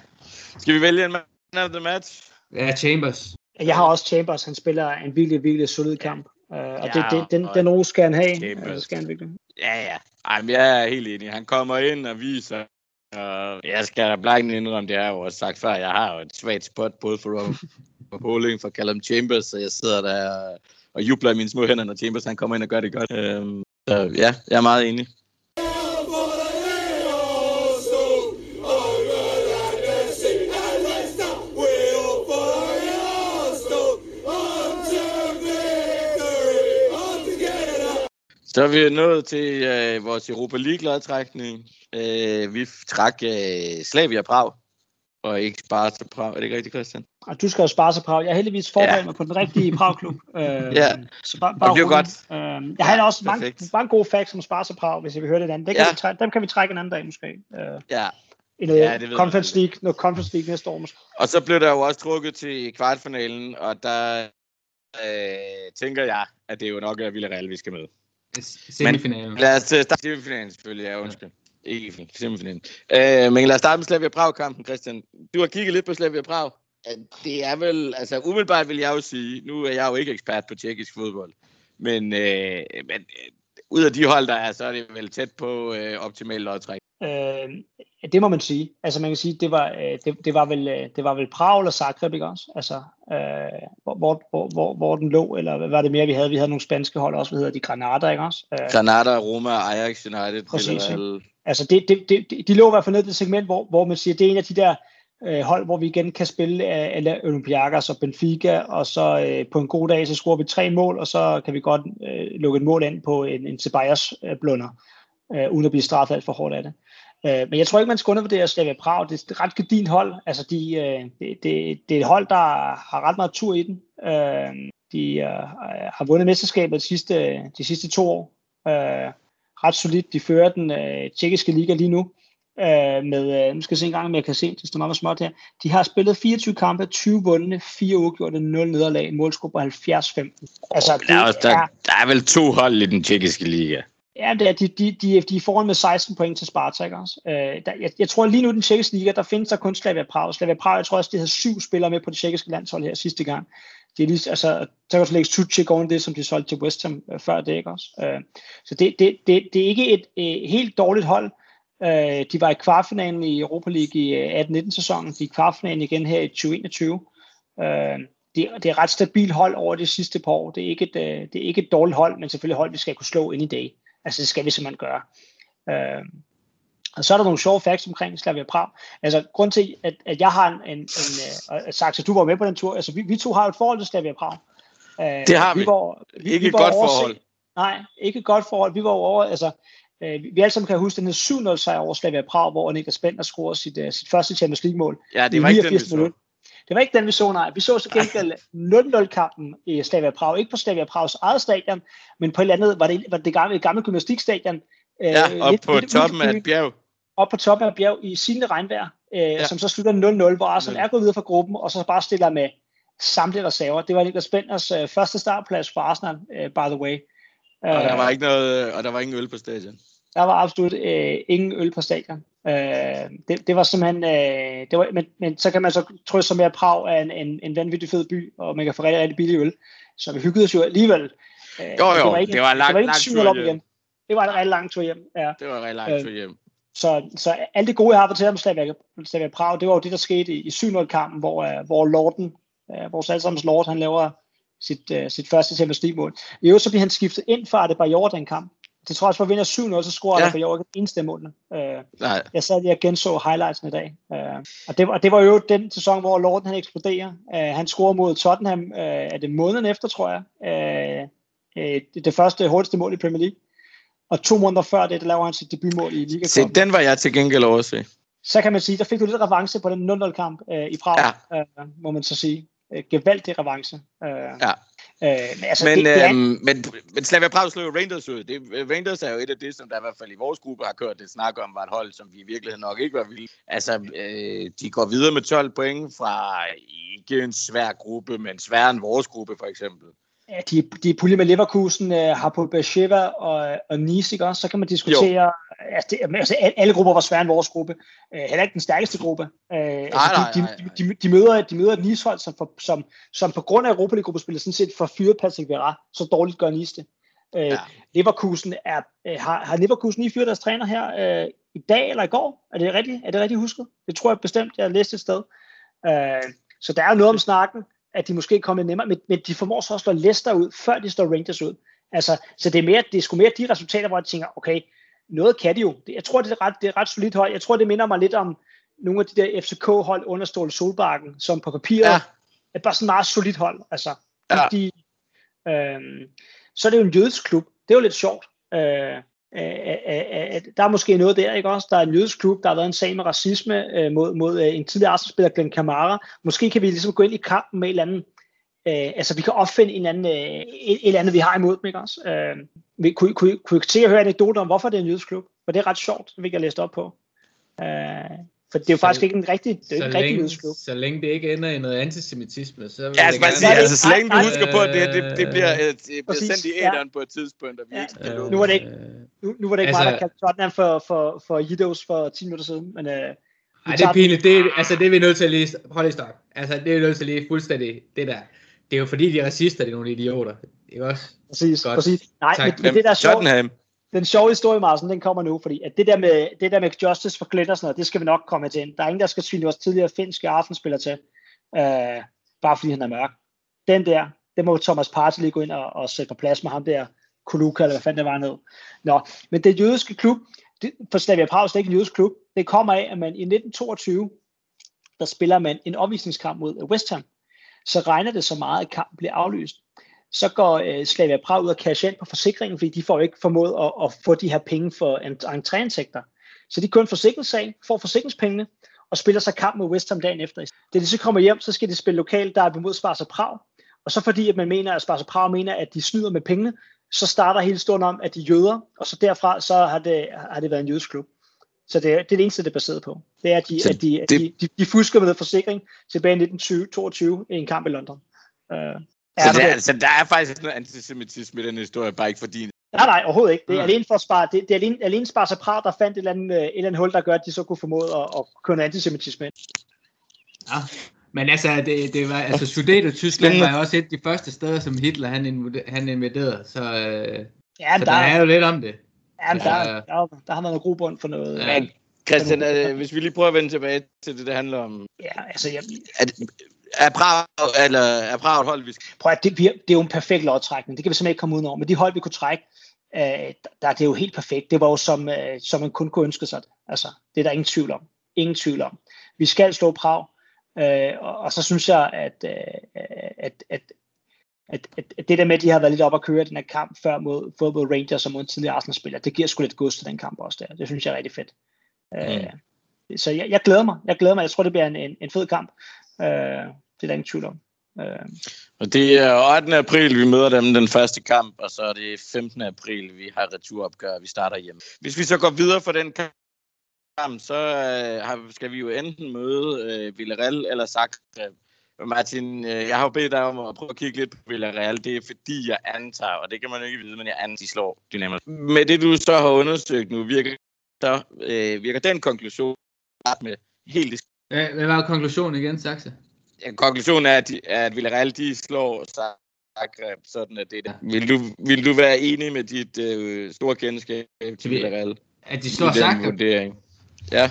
Skal vi vælge en man of the match? Ja, Chambers. Jeg har også Chambers, han spiller en virkelig, virkelig solid kamp. Uh, og ja, det, det, den, den ro skal han have. Chambers. Uh, skal han virkelig. Ja, ja. Ej, men jeg er helt enig. Han kommer ind og viser, og jeg skal da blankt indrømme, det har jeg jo sagt før, jeg har jo et svagt spot, både for Rob Holding for Callum Chambers, så jeg sidder der og, og jubler i mine små hænder, når Chambers han kommer ind og gør det godt. Um, så ja, jeg er meget enig. Så er vi nået til øh, vores Europa League-lodtrækning. Øh, vi trak øh, Slavia Prag, og ikke Sparta Prag. Er det ikke rigtigt, Christian? Og du skal jo Sparta Prag. Jeg har heldigvis forberedt ja. mig på den rigtige Prag-klub. Øh, ja, så bare, bare det er godt. Øh, jeg har også mange, mange gode facts om Sparta Prag, hvis jeg vil høre det andet. Det kan ja. vi træ- dem kan vi trække en anden dag måske. Øh, ja. I noget ja, det Conference League, noget Conference League næste år måske. Og så blev der jo også trukket til kvartfinalen, og der øh, tænker jeg, at det er jo nok er Villarreal, vi skal med. Semifinalen. Men lad os starte semifinalen selvfølgelig, ja, undskyld. Ja. Ikke semifinalen. Øh, men lad os starte med Slavia Prag-kampen, Christian. Du har kigget lidt på Slavia Prag. Det er vel, altså umiddelbart vil jeg jo sige, nu er jeg jo ikke ekspert på tjekkisk fodbold, men, øh, men øh, ud af de hold, der er, så er det vel tæt på øh, optimal lodtræk. Øh, det må man sige. Altså man kan sige, det var, øh, det, det var, vel, øh, det var vel Prag eller Zagreb, ikke også? Altså, øh, hvor, hvor, hvor, hvor den lå, eller hvad var det mere, vi havde? Vi havde nogle spanske hold også, hvad hedder de? Granada, ikke også? Øh, Granada, Roma, Ajax United. Præcis, eller, Altså det, det, det, de lå i hvert fald ned i det segment, hvor, hvor man siger, det er en af de der øh, hold, hvor vi igen kan spille øh, af, Olympiakos og Benfica, og så øh, på en god dag, så scorer vi tre mål, og så kan vi godt øh, lukke et mål ind på en, en Ceballos øh, blunder, øh, uden at blive straffet alt for hårdt af det. Øh, men jeg tror ikke, man skal undervurdere Slavia Prag. Det er et ret gedint hold. Altså, de, øh, det, det, det er et hold, der har ret meget tur i den. Øh, de øh, har vundet mesterskabet de sidste, de sidste to år. Øh, ret solidt. De fører den øh, tjekkiske liga lige nu. Øh, med, øh, nu skal jeg se en gang, om jeg kan se, det står meget småt her. De har spillet 24 kampe, 20 vundne, 4 uafgjorte, 0 nederlag, en målscore på 70-15. Altså, der, er, der, er, der er vel to hold i den tjekkiske liga. Ja, det er, de, de, de, de er foran med 16 point til Spartak også. Øh, der, jeg, jeg tror lige nu den tjekkiske liga, der findes der kun Slavia Prag. Slavia Prag, jeg tror også, de havde syv spillere med på det tjekkiske landshold her sidste gang. De er lige, altså, så kan du lægge Suchik oven det, som de solgte til West Ham øh, før det, ikke også? Øh, så det, det, det, det er ikke et øh, helt dårligt hold. Øh, de var i kvartfinalen i Europa League i 18-19 øh, sæsonen. De er i kvartfinalen igen her i 2021. Øh, det, det er et ret stabilt hold over de sidste par år. Det er ikke et, øh, det er ikke et dårligt hold, men selvfølgelig hold, vi skal kunne slå ind i dag. Altså det skal vi simpelthen gøre. Øh, Og så er der nogle sjove facts omkring Slavia Prag. Altså, grund til, at, at jeg har en, en, en uh, sagt, at du var med på den tur, altså vi, vi to har jo et forhold til Slavia Prag. Uh, det har vi. vi, var, vi ikke vi et godt forhold. Nej, ikke et godt forhold. Vi var over, altså, uh, vi alle sammen kan huske den her 7-0 sejr over Slavia Prag, hvor Niklas Bender scorede sit, uh, sit første Champions League-mål. Ja, det var ikke den, vi så. Det var ikke den, vi så, nej. Vi så så gengæld 0-0-kampen i Slavia Prag. Ikke på Slavia Prags eget stadion, men på et eller andet, var det, var det gamle, gamle gymnastikstadion. Ja, op på lidt, toppen af et bjerg. Op på toppen af et bjerg i sine regnvejr, øh, ja. som så slutter 0-0, hvor Arsenal er gået videre fra gruppen, og så bare stiller med samtlige reserver. Det var Niklas Benders øh, første startplads for Arsenal, øh, by the way. Og der var ikke noget, og der var ingen øl på stadion. Der var absolut øh, ingen øl på stadion. Øh, det, det var simpelthen, øh, det var, men, men så kan man så trøste sig med, at Prag er en, en, en vanvittig fed by, og man kan få rigtig, rigtig billig øl. Så vi hyggede os jo alligevel. Øh, jo, jo, det var, ikke, det var en lang, det var ikke lang tur hjem. Det var en rigtig lang tur hjem. Ja. Det var en rigtig lang øh, tur hjem. Så, så alt det gode, jeg har fortalt om Slavia, Slavia Prag, det var jo det, der skete i, i 7-0-kampen, hvor, uh, hvor Lorden, uh, vores allesammens Lord, han laver sit, uh, sit første League-mål. I øvrigt så bliver han skiftet ind for Adebayor den kamp til trods for at vinde 7-0, så scorer ja. han for år ikke eneste mål. Uh, Nej. Jeg sad lige og genså highlightsen i dag. Uh, og, det, og det var jo den sæson, hvor Lorden han eksploderer. Uh, han scorer mod Tottenham, uh, er det måneden efter, tror jeg. Uh, uh, det, det første hurtigste mål i Premier League. Og to måneder før det, der laver han sit debutmål i Liga. Se, den var jeg til gengæld over at se. Så kan man sige, der fik du lidt revanche på den 0-0-kamp uh, i Prag, ja. uh, må man så sige. Uh, gevaldig revanche. Uh, ja. Øh, men, altså, men, det, det er... øhm, men, men Slavia Prag slog jo Rangers ud. Det, Rangers er jo et af det, som der i hvert fald i vores gruppe har kørt det snak om, var et hold, som vi i virkeligheden nok ikke var vilde. Altså, øh, de går videre med 12 point fra ikke en svær gruppe, men sværere end vores gruppe for eksempel. Ja, de, de pulje med Leverkusen, øh, har på Beersheba og, og Nice, ikke også? Så kan man diskutere, altså, det, altså alle grupper var svære end vores gruppe. Øh, heller ikke den stærkeste gruppe. Øh, nej, altså, de, nej, nej, nej. De, de, de, møder, de møder et Nice-hold, som, for, som, som på grund af Europa League-gruppespillet sådan set får fyret Patrick Vera, så dårligt gør Nice det. Øh, ja. Leverkusen er, øh, har, har Leverkusen lige fyret deres træner her øh, i dag eller i går? Er det rigtigt? Er det rigtigt husket? Det tror jeg bestemt, jeg har læst et sted. Øh, så der er noget om snakken at de måske kommer nemmere, men, men de formår så at slå Leicester ud, før de slår Rangers ud. Altså, så det er, mere, det er sgu mere de resultater, hvor jeg tænker, okay, noget kan de jo. Jeg tror, det er ret, det er ret solidt hold. Jeg tror, det minder mig lidt om nogle af de der FCK-hold under Ståle Solbakken, som på papiret ja. er bare sådan meget solidt hold. Altså, ja. de, øh, så er det jo en jødisk klub. Det er jo lidt sjovt. Øh, at der er måske noget der, ikke også? Der er en jødisk klub, der har været en sag med racisme øh, mod, mod øh, en tidligere Arsenal-spiller, Glenn Kamara. Måske kan vi ligesom gå ind i kampen med et eller andet, øh, altså vi kan opfinde en anden, øh, et, et eller andet, vi har imod dem, ikke også? Øh, vi, kunne, kunne, kunne I se og høre anekdoter om, hvorfor det er en jødisk klub? For det er ret sjovt, det vil jeg læse op på. Øh, for det er jo så, faktisk ikke en rigtig, det er ikke en rigtig længe, Så længe det ikke ender i noget antisemitisme, så vil ja, altså, jeg sige, altså, så længe du husker på, at det, det, det bliver, det bliver sendt i æderen ja. på et tidspunkt, og vi ja. ikke skal Nu var det ikke, nu, nu var det ikke altså, mig, der kaldte Tottenham for, for, for Yidos for 10 minutter siden, men... Uh, ej, det er pinligt. Det, altså, det er vi nødt til at lige... Hold i stok. Altså, det er vi nødt til at lige fuldstændig... Det der. Det er jo fordi, de er racister, det er nogle idioter. Det er også præcis, godt. præcis. Nej, men, men, det der er sjovt den sjove historie, Marsen, den kommer nu, fordi at det der med, det der med Justice for Glenn og sådan noget, det skal vi nok komme til. Der er ingen, der skal svine vores tidligere finske aftenspiller til, øh, bare fordi han er mørk. Den der, det må Thomas Partey lige gå ind og, og sætte på plads med ham der, Kuluka, eller hvad fanden det var ned. Nå, men det jødiske klub, det, for Slavia Prag er ikke en jødisk klub, det kommer af, at man i 1922, der spiller man en opvisningskamp mod West Ham. Så regner det så meget, at kampen bliver aflyst så går øh, Slavia Prag ud og cash ind på forsikringen, fordi de får ikke formået at, at få de her penge for entréindtægter. Så de kun forsikringssag, får forsikringspengene, og spiller sig kamp med West Ham dagen efter. Da de så kommer hjem, så skal de spille lokalt, der er imod Sparta Prag. Og så fordi, at man mener, at Sparta Prag mener, at de snyder med pengene, så starter hele stunden om, at de jøder, og så derfra, så har det, har det været en jødisk klub. Så det, er, det er det eneste, det er baseret på. Det er, at de, at de, det... de, de, de fusker med forsikring tilbage i 1922 i en kamp i London. Uh, så, det, altså, der er faktisk noget antisemitisme i den historie, bare ikke fordi... Nej, nej, overhovedet ikke. Det er ja. alene for at spare, det, det er alene, alene spare sig Prag, der fandt et eller, andet, et eller andet hul, der gør, at de så kunne formode at, at køre noget antisemitisme ind. Ja, men altså, det, det var, altså Sudeto Tyskland var også et af de første steder, som Hitler han, han invaderede, så, øh, ja, så der, der er jo lidt om det. Ja, men der, der, der, der har man noget grobund for noget. Ja. Christian, øh, hvis vi lige prøver at vende tilbage til det, det handler om. Ja, altså, jeg, at, er Prag, eller er Prag et hold, vi skal... Prøv at, det, det er jo en perfekt lodtrækning. Det kan vi simpelthen ikke komme ud over. Men de hold, vi kunne trække, øh, der er det jo helt perfekt. Det var jo som, øh, som man kun kunne ønske sig det. Altså, det er der ingen tvivl om. Ingen tvivl om. Vi skal slå Prag, øh, og, og så synes jeg, at, øh, at, at, at, at, at det der med, at de har været lidt op at køre den her kamp før mod, mod Rangers og mod en tidligere Arsenal-spiller, det giver sgu lidt gods til den kamp også der. Det synes jeg er rigtig fedt. Mm. Øh, så jeg, jeg glæder mig. Jeg glæder mig. Jeg tror, det bliver en, en, en fed kamp. Øh, det er der ingen tvivl om. Øh. Og det er 8. april, vi møder dem den første kamp, og så er det 15. april, vi har returopgør, vi starter hjemme. Hvis vi så går videre for den kamp, så øh, skal vi jo enten møde øh, Villarreal eller Zagreb. Martin, øh, jeg har jo bedt dig om at prøve at kigge lidt på Villarreal. Det er fordi, jeg antager, og det kan man jo ikke vide, men jeg antager, de slår Dynamo. Med det, du så har undersøgt nu, virker, så, øh, virker den konklusion med helt... Hvad var konklusionen igen, Saxe? Ja, konklusionen er, at, at Villarreal de slår Zagreb, sådan at det der. Vil du, vil du være enig med dit øh, store kendskab til Villarreal? At de slår Zagreb? Vurdering? Ja.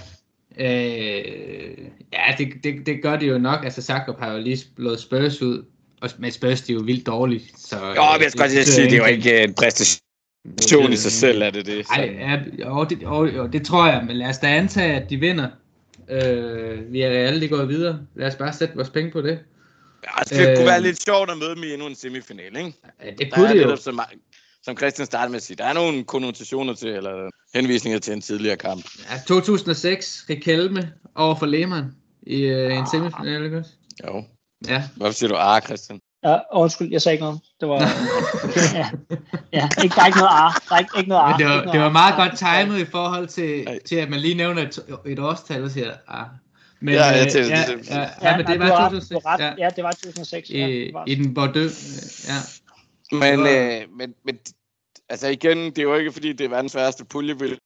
Øh, ja, det, det, det gør de jo nok. Altså, Zagreb har jo lige slået Spurs ud, og med Spurs, de er jo vildt dårligt. Så, jo, men jeg skal godt sige, det er jo ikke en præstation i sig selv, er det det? Nej, ja, jo, det, jo, jo, det tror jeg, men lad os da antage, at de vinder Øh, vi er alle går videre. Lad os bare sætte vores penge på det. Ja, altså, det øh, kunne være lidt sjovt at møde dem i endnu en semifinal, ikke? Ja, det kunne det jo. Som, som Christian startede med at sige, der er nogle konnotationer til, eller henvisninger til en tidligere kamp. Ja, 2006, Rikelme over for Lehmann i øh, en semifinal, ikke også? Jo. Ja. Hvorfor siger du ah, Christian? Ja, undskyld, jeg sagde ikke noget. Det var, ja, ja ikke, der er ikke noget ar. Der er ikke, ikke noget ar. Men det var, det var meget godt timet i forhold til, til, at man lige nævner et, et årstal og siger ar. Men, ja, jeg tænkte, ja, det, ja, ja, men det var 2006. Ret, ja. ja, det var 2006. I, ja, i den Bordeaux, ja. Men, var... øh, men, men altså igen, det er jo ikke fordi, det er verdens værste pulje, vil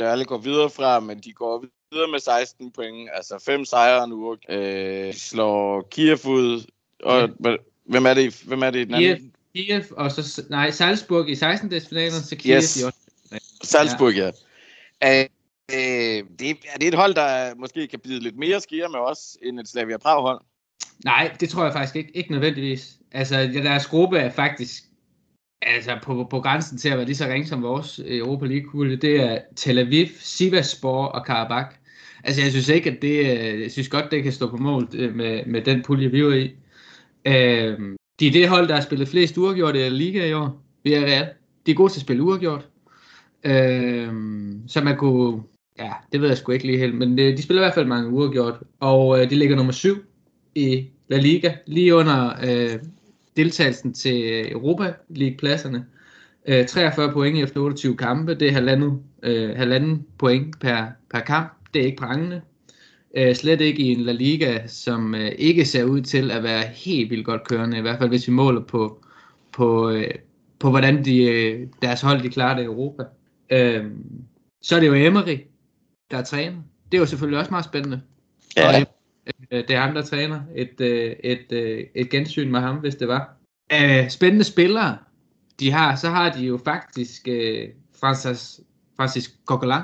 alle gå videre fra, men de går videre med 16 point, altså fem sejre nu, øh, slår Kiev ud, og ja. Hvem er det, hvem er det i den anden? Kiev, Kiev og så, nej, Salzburg i 16. finalen, så Kiev yes. i 8. Salzburg, ja. ja. Øh, det, er det et hold, der måske kan bide lidt mere skier med os, end et Slavia Prag-hold? Nej, det tror jeg faktisk ikke. Ikke nødvendigvis. Altså, deres gruppe er faktisk altså på, på grænsen til at være lige så ringe som vores Europa League-kugle. Det er Tel Aviv, Sivasspor og Karabakh. Altså, jeg synes ikke, at det... Jeg synes godt, det kan stå på mål øh, med, med den pulje, vi var i. Øh, de er det hold, der har spillet flest uafgjort i Liga i år. Vi er real. De er gode til at spille uafgjort. Øh, så man kunne... Ja, det ved jeg sgu ikke lige helt, men øh, de spiller i hvert fald mange uafgjort. Og øh, de ligger nummer 7 i La Liga, lige under øh, deltagelsen til Europa League-pladserne. Øh, 43 point efter 28 kampe, det er halvandet, øh, halvanden point per, per kamp. Det er ikke prangende. Øh, slet ikke i en La Liga, som øh, ikke ser ud til at være helt vildt godt kørende, i hvert fald hvis vi måler på, på, øh, på hvordan de, øh, deres hold de klarer det i Europa. Øh, så er det jo Emery, der er træner. Det er jo selvfølgelig også meget spændende. Ja. Og, øh, det er ham, der træner. Et, øh, et, øh, et gensyn med ham, hvis det var. Øh, spændende spillere, de har, så har de jo faktisk øh, Francis, Francis Coquelin,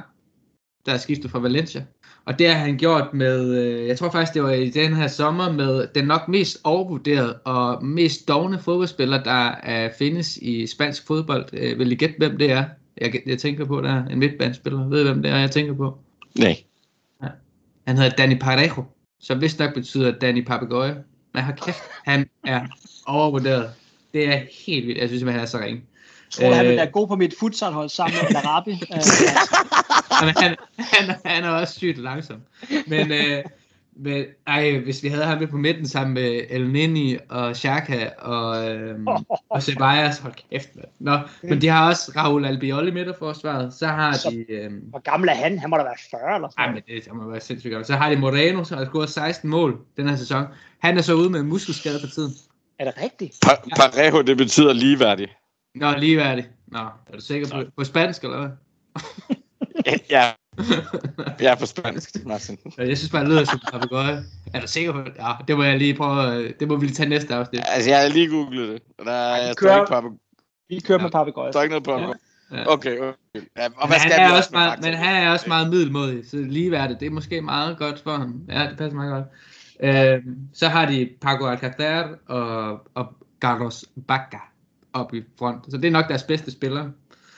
der er skiftet fra Valencia. Og det har han gjort med, øh, jeg tror faktisk det var i den her sommer, med den nok mest overvurderede og mest dogne fodboldspiller, der er, findes i spansk fodbold. Øh, vil I gætte, hvem det er? Jeg, jeg tænker på, der er en midtbanespiller. Ved I, hvem det er, jeg tænker på? Nej. Ja. Han hedder Danny Parejo, som vist nok betyder Danny Papagøje. Men har kæft, han er overvurderet. Det er helt vildt. Jeg synes simpelthen, han er så ringe. Jeg tror, øh, han vil være god på mit futsalhold sammen med Larabi. han, han, han, han er også sygt langsom. Men, øh, men ej, hvis vi havde ham med på midten sammen med El Nini og Xhaka og, øh, og Ceballos, hold kæft, man. Nå, men de har også Raul Albiol i midterforsvaret. Så har så, de... Øh, hvor gammel er han? Han må da være 40 eller sådan Nej, men det, det må være sindssygt gammel. Så har de Moreno, som har scoret 16 mål den her sæson. Han er så ude med en muskelskade for tiden. Er det rigtigt? Pa- Parejo, det betyder ligeværdig. Nå, ligeværdig. Nå, er du sikker på, på spansk, eller hvad? ja, jeg er på spansk, Martin. Jeg synes bare, det lyder som papegøje. Er du sikker på det? Ja, det må jeg lige prøve. Det må vi lige tage næste afsnit. Altså, jeg har lige googlet det. Og der, Ej, jeg kører, ikke papegøje. Vi kører ja. med papegøje. Der er ikke noget papegøje. Ja. Okay, okay. Ja, og men, hvad skal han er også meget, men han er også meget middelmodig, så ligeværdigt, det er måske meget godt for ham. Ja, det passer meget godt. Øh, så har de Paco Alcacer og, og Carlos Bacca op i front. Så det er nok deres bedste spillere.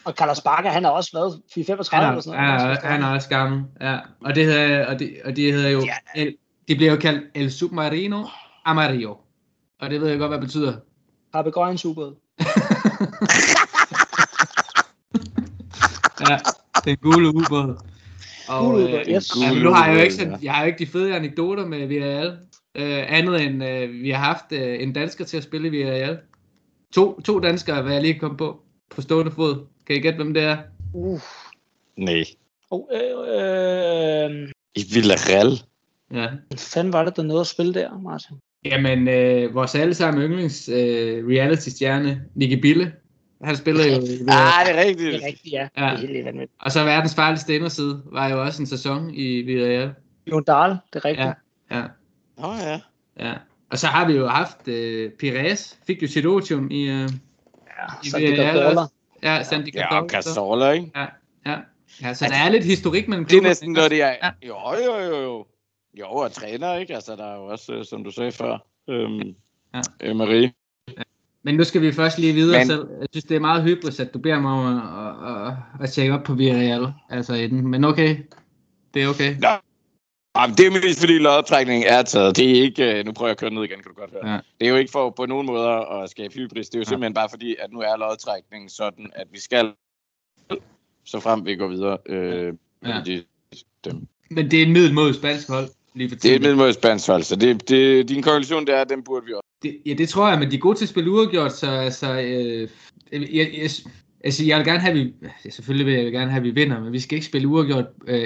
Og Carlos Bakker, han har også været 4-35 Han eller sådan er, noget. ja, han er også gammel. Ja. Og det hedder, og det, og det hedder jo, Ja. el, det bliver jo kaldt El Submarino Amarillo. Og det ved jeg godt, hvad det betyder. Har begået en ubåd. Ja, den gule ubåd. Og, Gule øh, ubåd, yes. Gule nu har jeg jo ikke, sådan, jeg har jo ikke de fede anekdoter med Villarreal. Øh, andet end, øh, vi har haft øh, en dansker til at spille i Villarreal. To, to danskere, hvad jeg lige kom på, på stående fod. Kan I gætte, hvem det er? Uh. Nej. Oh, øh, øh, I Villarreal. Ja. hvad fanden var det, der nåede at spille der, Martin? Jamen, øh, vores allesammen yndlings øh, reality-stjerne, Nicky Bille, han spiller jo... Ah, det er rigtigt. Det er rigtigt, ja. Ja. Det er helt vanvittigt. Og så verdens farligste inderside var jo også en sæson i Villarreal. Jon Dahl, det er rigtigt. Ja, ja, Nå ja. ja. Og så har vi jo haft øh, Pires, fik jo sit otium i... Øh, ja I så det Villarreal går baller. ja, Sandy Ja, Cazorla. Cazorla, ikke? Ja, ja. ja, så der er lidt historik mellem Det er klubber. næsten noget, det er. Ja. Jo, jo, jo, jo. Jo, og træner, ikke? Altså, der er jo også, øh, som du sagde før, øhm, Ja. ja. Marie. Men nu skal vi først lige videre Men- selv. Jeg synes, det er meget hyggeligt, at du beder mig om at, at, at, at tjekke op på Villarreal. Altså i den. Men okay, det er okay. Nå. Jamen, det er mest fordi lodtrækningen er taget. Det er ikke... øh, Nu prøver jeg at køre ned igen, kan du godt høre. Ja. Det er jo ikke for på nogen måder at skabe hybris. Det er jo Ja. simpelthen bare fordi, at nu er lodtrækningen sådan, at vi skal så frem vi går videre. Øh, Ja. det, dem. Men det er en middel mod spansk hold lige for det er et tiden. middelmåde spansk hold, så det, det, din konklusion det er, at den burde vi også. Det, ja, det tror jeg, men de er gode til at spille uafgjort, så altså, øh, jeg, jeg, altså, jeg vil gerne have, at vi, ja, selvfølgelig vil jeg gerne have, at vi vinder, men vi skal ikke spille uafgjort øh,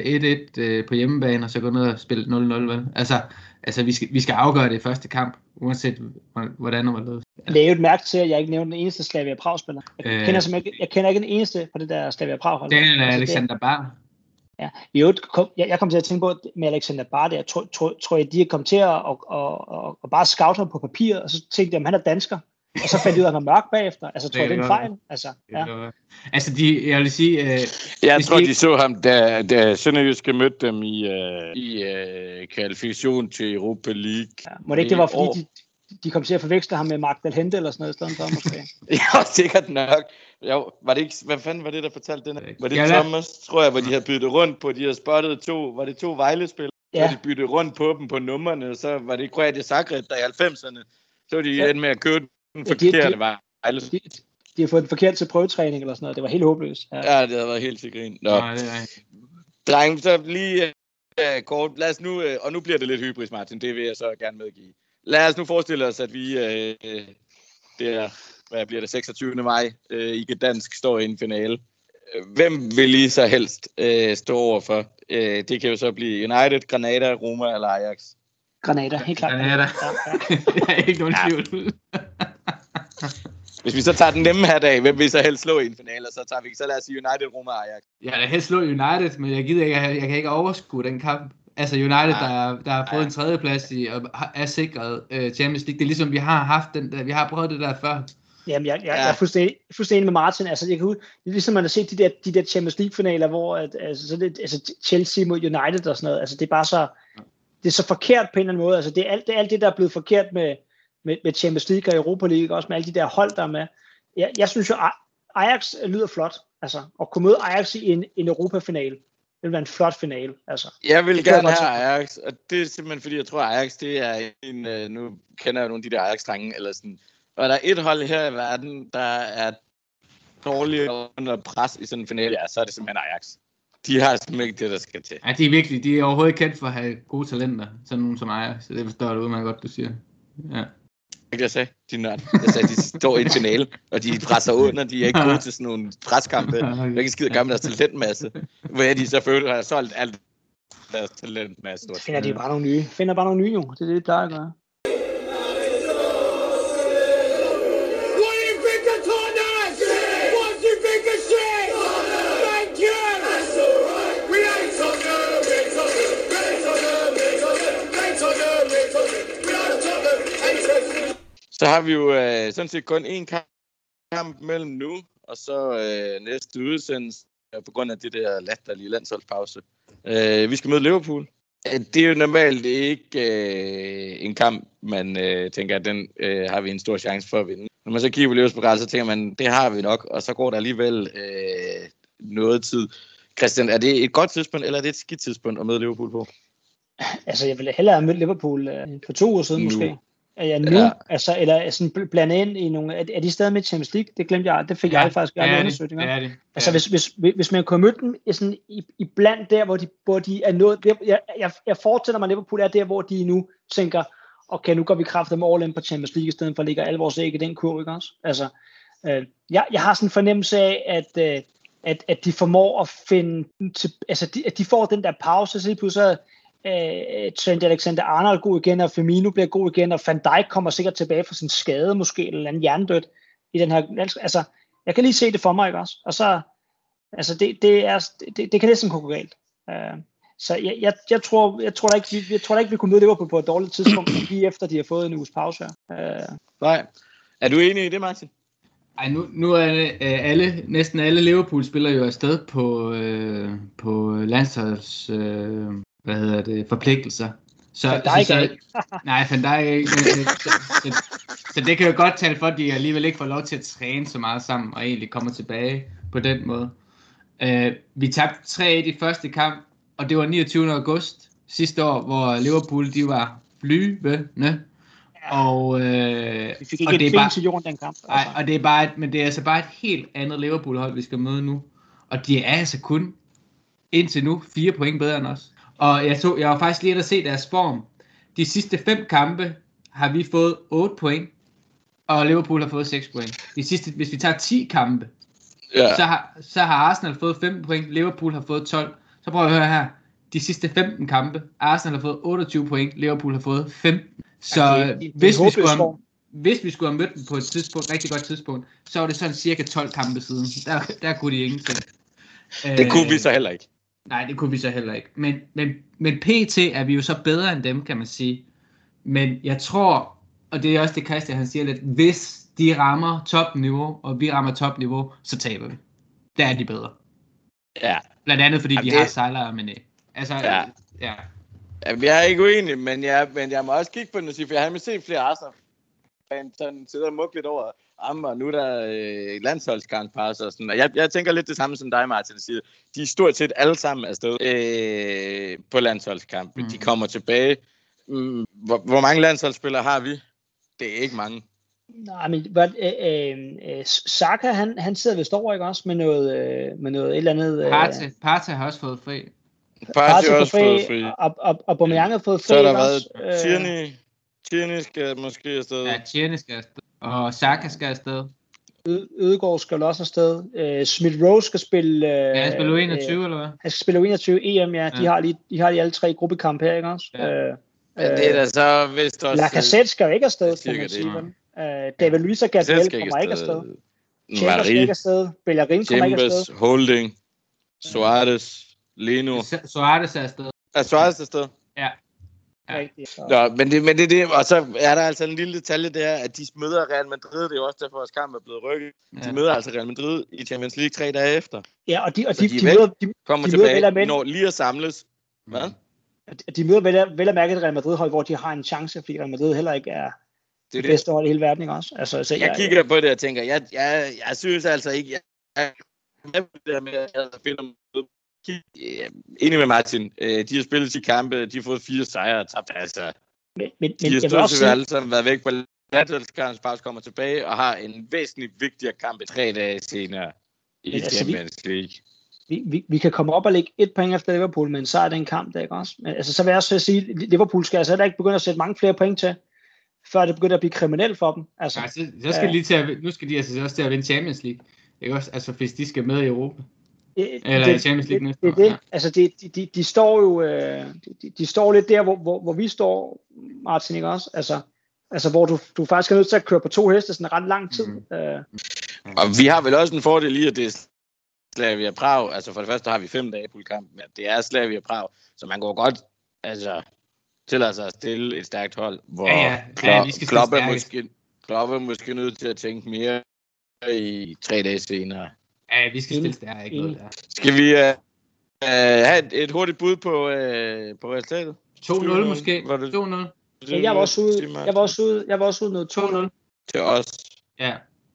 1-1 øh, på hjemmebane, og så gå ned og spille 0-0, vel? Altså, altså vi, skal, vi skal afgøre det i første kamp, uanset hvordan og hvorledes. Det er jo et mærke til, at jeg ikke nævnte den eneste Slavia Prag-spiller. Jeg, Øh. kender, ikke- jeg kender ikke den eneste på det der Slavia Prag-hold. Det er Altså, Alexander Bar. Ja, i øvrigt kom, jeg, jeg kom til at tænke på at med Alexander Bar der, tror, tror, tror jeg, de er kommet til at og, og, og, og bare scout ham på papir, og så tænkte jeg, om han er dansker, og så fandt de ud af, at han var mørk bagefter. Altså, tror jeg, det er en fejl? Altså, ja. Ja. Altså, de, jeg vil sige, øh, Jeg tror, de- de så ham, da, da Sønderjyske mødte dem i, øh, i øh, kvalifikation til Europa League. ja. Må det ikke, det var, År. fordi de, de kom til at forveksle ham med Mark Dalhente eller sådan noget i stedet for, måske? Ja, sikkert nok. Jo, var det ikke, hvad fanden var det, der fortalte den? her? Var det Ja, Thomas, tror jeg, hvor de havde byttet rundt på, de havde spottet to, var det to Vejle-spil? Ja. De byttede rundt på dem på numrene, og så var det Kroatia Zagreb, der i 90'erne. Så var de Ja. med at købe den Ja, de- forkerte de- Vejle. de, de har fået den forkert til prøvetræning eller sådan noget. Det var helt håbløst. Ja. Ja, det havde været helt til grin. Nå, nej, det er rigtigt. dreng, så lige uh, kort. Lad os nu, uh, og nu bliver det lidt hybris, Martin, det vil jeg så gerne medgive. Lad os nu forestille os, at vi, uh, det er, hvad bliver det, 26. maj, uh, i Gdansk står i en finale. Øh, Hvem vil I så helst uh, stå overfor? Uh, det kan jo så blive United, Granada, Roma eller Ajax. Granada, helt klart. Granada. Ja, ja. der er ikke nogen Ja. tvivl. Hvis vi så tager den nemme her dag, hvem vil så helst slå i en finale? Så tager vi så lad os sige United, Roma og Ajax. Jeg da helst slå United, men jeg gider ikke, jeg, jeg kan ikke overskue den kamp. Altså United, Nej. der, der har fået Nej. en tredjeplads i, og har- er sikret uh, Champions League. Det er ligesom, vi har haft den der, vi har prøvet det der før. Jamen, jeg, jeg, Ja. jeg er fuldstændig, fuldstændig enig med Martin. Altså, jeg kan, huske- det er ligesom, man har set de der, de der Champions League-finaler, hvor at, altså, så det, altså, Chelsea mod United og sådan noget. Altså, det er bare så, det er så forkert på en eller anden måde. Altså, det er alt det, alt det der er blevet forkert med, med, med Champions League og Europa League, også med alle de der hold, der er med. Jeg, jeg synes jo, Ajax lyder flot. Altså, at kunne møde Ajax i en, en Europafinale, det vil være en flot finale. Altså, Jeg vil Det jeg gerne godt have Ajax, og det er simpelthen fordi, jeg tror, at Ajax, det er en, øh, nu kender jeg nogle af de der Ajax-drenge, eller sådan, og der er et hold her i verden, der er dårligere under pres i sådan en finale, ja, så er det simpelthen Ajax. De har simpelthen ikke det, der skal til. Ja, de er virkelig, de er overhovedet kendt for at have gode talenter, sådan nogen som mig, så det forstår du udmærket godt, du siger. Ja. Ikke jeg sagde? De nørd. Jeg sagde, de står i en finale, og de presser under, de er ikke gode til sådan nogle preskampe. Jeg er ikke skide gammel deres talentmasse. Hvor er de så føler, har solgt alt deres talentmasse. finder de bare nogle nye. Finder bare nogle nye, jo. Det er det, de plejer at gøre. Så har vi jo øh, sådan set kun én kamp, kamp mellem nu, og så øh, næste udsendelse, på grund af det der latterlige landsholdspause. Øh, vi skal møde Liverpool. Øh, Det er jo normalt ikke øh, en kamp, man øh, tænker, at den øh, har vi en stor chance for at vinde. Når man så kigger på Liverpool, så tænker man, det har vi nok, og så går der alligevel øh, noget tid. Christian, er det et godt tidspunkt, eller er det et skidt tidspunkt at møde Liverpool på? Altså, jeg ville hellere have mødt Liverpool øh, for to uger siden Nu. måske. Er jeg nu? Ja. Altså, eller sådan bl- blande ind i nogle... Er, er de stadig med Champions League? Det glemte jeg. Det fik ja, jeg faktisk det aldrig er undersøgt. det, er det. Altså, hvis, hvis, hvis man kunne møde dem i, sådan, i, i blandt der, hvor de, hvor de er nået... Jeg, jeg, jeg, jeg forestiller mig, at Liverpool er der, hvor de nu tænker, okay, nu går vi kraftigt med all in på Champions League, i stedet for at lægge alle vores æg i den kurv, ikke også? Altså, øh, jeg, jeg har sådan en fornemmelse af, at, øh, at, at de formår at finde... Til, altså, de, at de får den der pause, så lige pludselig øh, Trent Alexander-Arnold god igen, og Firmino bliver god igen, og Van Dijk kommer sikkert tilbage fra sin skade, måske, eller en hjernedød i den her... Altså, jeg kan lige se det for mig, ikke også? Og så, altså, det, det, er, det, det kan næsten gå galt. Uh, så jeg, jeg, jeg, tror, jeg, tror da ikke, vi, jeg tror da ikke, vi kunne møde Liverpool på et dårligt tidspunkt, lige efter de har fået en uges pause her. Uh, Nej. Er du enig i det, Martin? Ej, nu, nu er øh, alle, næsten alle Liverpool-spillere jo afsted på, øh, på landsholds, øh, hvad hedder det, forpligtelser. Så, Van Dijk så, så, nej, Van Dijk ikke. Så, så, så, det kan jo godt tale for, at de alligevel ikke får lov til at træne så meget sammen, og egentlig kommer tilbage på den måde. Øh, vi tabte 3-1 i første kamp, og det var 29. august sidste år, hvor Liverpool de var flyvende. Og, øh, vi fik og det et er bare, til jorden den kamp. Nej, Altså. og det er bare, men det er altså bare et helt andet Liverpool-hold, vi skal møde nu. Og de er altså kun indtil nu fire point bedre end os. Og jeg, tog, jeg var faktisk lige inde at se deres form. De sidste fem kampe har vi fået 8 point, og Liverpool har fået 6 point. De sidste, hvis vi tager 10 kampe, Ja. så har, så har Arsenal fået 15 point, Liverpool har fået 12. Så prøv at høre her. De sidste 15 kampe, Arsenal har fået 28 point, Liverpool har fået 15. Så det- det er hvis, vi skulle have, hvis vi skulle have mødt dem på et tidspunkt, rigtig godt tidspunkt, så var det sådan cirka 12 kampe siden. Der, der kunne de ingenting. Det kunne vi Øh, så heller ikke. Nej, det kunne vi så heller ikke. Men, men, men PT er vi jo så bedre end dem, kan man sige. Men jeg tror, og det er også det Christian han siger lidt, hvis de rammer topniveau, og vi rammer topniveau, så taber vi. Der er de bedre. Ja. Blandt andet fordi Jamen, de det- har og Mané. Altså, Ja. ja. ja. Ja, Jeg er ikke uenig, men jeg, men jeg må også kigge på den og sige, for jeg har set flere Arsenal fans sådan sidder og mukke lidt over Ammer, nu er der øh, landsholdskampspause og sådan. Og jeg, jeg tænker lidt det samme som dig, Martin, siger. De er stort set alle sammen afsted øh, på landsholdskamp. Mm. De kommer tilbage. Mm, hvor, hvor mange landsholdsspillere har vi? Det er ikke mange. Nej, men hvad, øh, øh, øh, Saka, han, han sidder vist over, ikke også, med noget, øh, med noget et eller andet... Øh, Partey, Partey har også fået fri. Partey har også fået fri, og, og, og Aubameyang har fået fri, Så har der været også? Øh, Tierney. Tierney skal måske afsted. Ja, Tierney skal afsted. Og Saka skal afsted. Øde- Ødegaard skal også afsted. Øh, Smith Rose skal spille... Øh, Ja, han spiller jo øh, 21, eller hvad? han skal spille 21 EM, ja. De, Ja. har lige, de har lige alle tre gruppekampe her, ikke også? Ja. Øh, Men det er da så vist også... Lacazette skal jo ikke afsted, kan man det. sige. Øh, David Luiz og Gabriel skal kommer ikke afsted. Chambers skal Marie, ikke afsted. Bellerin kommer ikke afsted. Holding, Suarez, Leno. Su- Suarez er afsted. Er Suarez afsted? Ja. Ja. Rigtigt. Nå, men det, men det er det, og så er der altså en lille detalje der, at de møder Real Madrid, det er jo også derfor, at vores kamp er blevet rykket. De Ja. møder altså Real Madrid i Champions League tre dage efter. Ja, og de, og de, de er de, møder, de, Kommer De møder vel tilbage, mærke- når lige at samles. Hvad? de møder vel, at- vel at mærke et Real Madrid-hold, hvor de har en chance, fordi Real Madrid heller ikke er Det er det det. bedste hold i hele verden, ikke også? Altså, så Jeg kigger på det og tænker, jeg, jeg, jeg synes altså ikke, jeg, jeg er med det der med, at jeg finder. Jeg er enig med Martin. Øh, De har spillet 10 kampe, de har fået fire sejre og tabt. Altså, Men, men, de har stort også set alle sammen været væk på landsholdskampens kommer tilbage og har en væsentligt vigtigere kamp tre dage senere i Men altså, vi- Champions League. vi, vi, vi kan komme op og lægge et point efter Liverpool, men så er det en kamp, der ikke også? Men, altså, så vil jeg også sige, at Liverpool skal altså heller ikke begynde at sætte mange flere point til, før det begynder at blive kriminelt for dem. Altså, Nej, så, så skal Ja. de lige til at, nu skal de altså også til at vinde Champions League. Ikke også? Altså, hvis de skal med i Europa. Det, Eller i Champions League det, næste det, år, det, ja. det. Altså, det, de, de, de står jo øh, de, de står lidt der, hvor, hvor, hvor vi står, Martin, ikke også? Altså, altså hvor du, du faktisk er nødt til at køre på to heste sådan ret lang tid. Mm. Øh, Og vi har vel også en fordel i, at det er Slavia Prag. Altså for det første har vi fem dage på kampen. Ja, det er Slavia Prag, så man går godt altså, tillade sig at stille et stærkt hold, hvor Ja, ja. Ja, vi skal Klopp er måske, Klopp er måske nødt til at tænke mere i tre dage senere. Ja, vi skal stille stærkt. Ikke noget der. Skal vi uh, uh, have et, et hurtigt bud på, uh, på resultatet? 2-0 måske. Var det- 2-0. jeg var også ude, jeg var også ude, jeg var også ude noget 2-0. 2-0. Til os. Ja.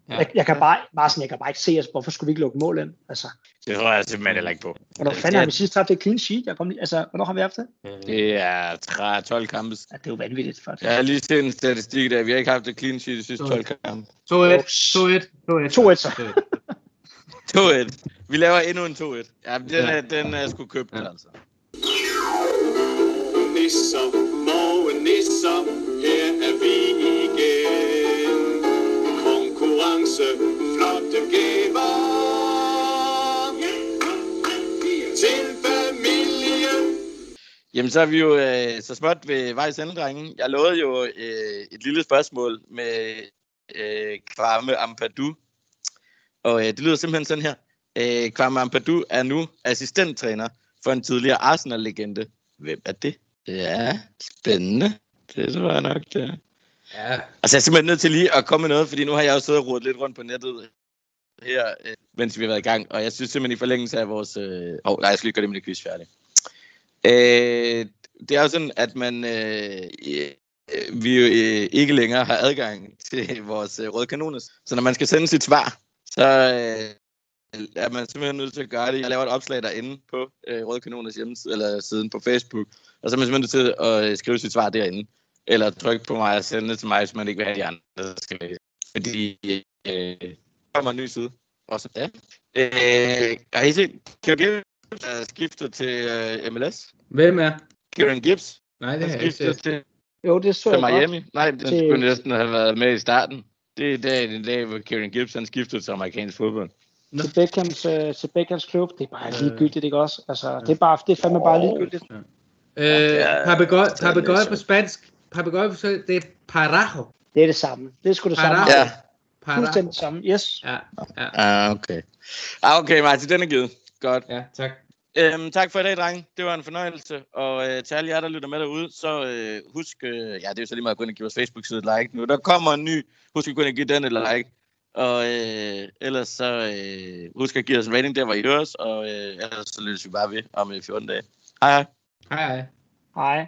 Ja. Jeg, jeg, kan bare, bare sådan, jeg kan bare ikke se, altså, hvorfor skulle vi ikke lukke mål ind? Altså, Det tror jeg simpelthen heller ikke på. hvornår fanden har vi sidst haft et clean sheet? Jeg kom lige, altså, hvornår har vi haft det? Det er 13 12 kampe. Ja, det er jo vanvittigt. For Jeg har lige set en statistik der. Vi har ikke haft et clean sheet de sidste 12 kampe. 2-1. 2-1. 2-1. 2-1 så. 2-1. Vi laver endnu en 2-1. Ja, den, Ja. er, den er sgu købt, Ja. altså. Nisser, morgenisser, her er vi igen. Konkurrence, flotte gaver. Til familien. Jamen, så er vi jo øh, så småt ved vejs ende. Jeg lovede jo øh, et lille spørgsmål med øh, Kwame Ampadu. Og øh, det lyder simpelthen sådan her. Øh, Kwame Ampadu er nu assistenttræner for en tidligere Arsenal-legende. Hvem er det? Ja, spændende. Det tror jeg nok, det er. Ja. Altså, jeg er simpelthen nødt til lige at komme med noget, fordi nu har jeg jo siddet og rodet lidt rundt på nettet her, øh, mens vi har været i gang. Og jeg synes simpelthen i forlængelse af vores... Øh... Oh, nej, jeg skal lige gøre det med det quiz færdigt. Øh, det er jo sådan, at man... Øh, øh, vi jo øh, ikke længere har adgang til vores øh, røde kanoner. Så når man skal sende sit svar, så øh, er man simpelthen nødt til at gøre det. Jeg laver et opslag derinde på øh, Røde Kanoners hjemmeside, eller siden på Facebook. Og så er man simpelthen nødt til at øh, skrive sit svar derinde. Eller trykke på mig og sende det til mig, hvis man ikke vil have de andre, der skal læse. Fordi øh, der kommer en ny side. Også. Ja. Øh, har I set, Kieran Gibbs er skiftet til øh, MLS? Hvem er? Kieran Gibbs Nej, det er har jeg ikke set. til, Jo, det så til jeg godt. Miami. Nej, det skulle næsten have været med i starten. Det er dagen i dag, hvor Kieran Gibbs han skiftede til amerikansk fodbold. Nå. Til Beckhams, øh, til Beckhams klub. Det er bare Øh. ligegyldigt, ikke også? Altså, det er, bare, det er fandme bare ligegyldigt. Øh, Ja, er papagøj på spansk. Papagøj på spansk, det er parajo. Det er det samme. Det er sgu det samme. Parajo. Ja. Parajo. Fuldstændig det samme. Yes. Ja, ja, Ah, okay. Ah, okay, Martin, den er givet. Godt. ja, tak. Øhm, tak for i dag, drenge. Det var en fornøjelse. Og øh, til alle jer, der lytter med derude, så øh, husk, øh, ja, det er jo så lige meget at gå ind og give vores Facebook-side et like nu. Der kommer en ny. Husk at gå ind og give den et like. Og øh, ellers så øh, husk at give os en rating der, hvor I hører os. Og øh, ellers så lyttes vi bare ved om øh, 14 dage. Hej hej. Hej, hej. Hej.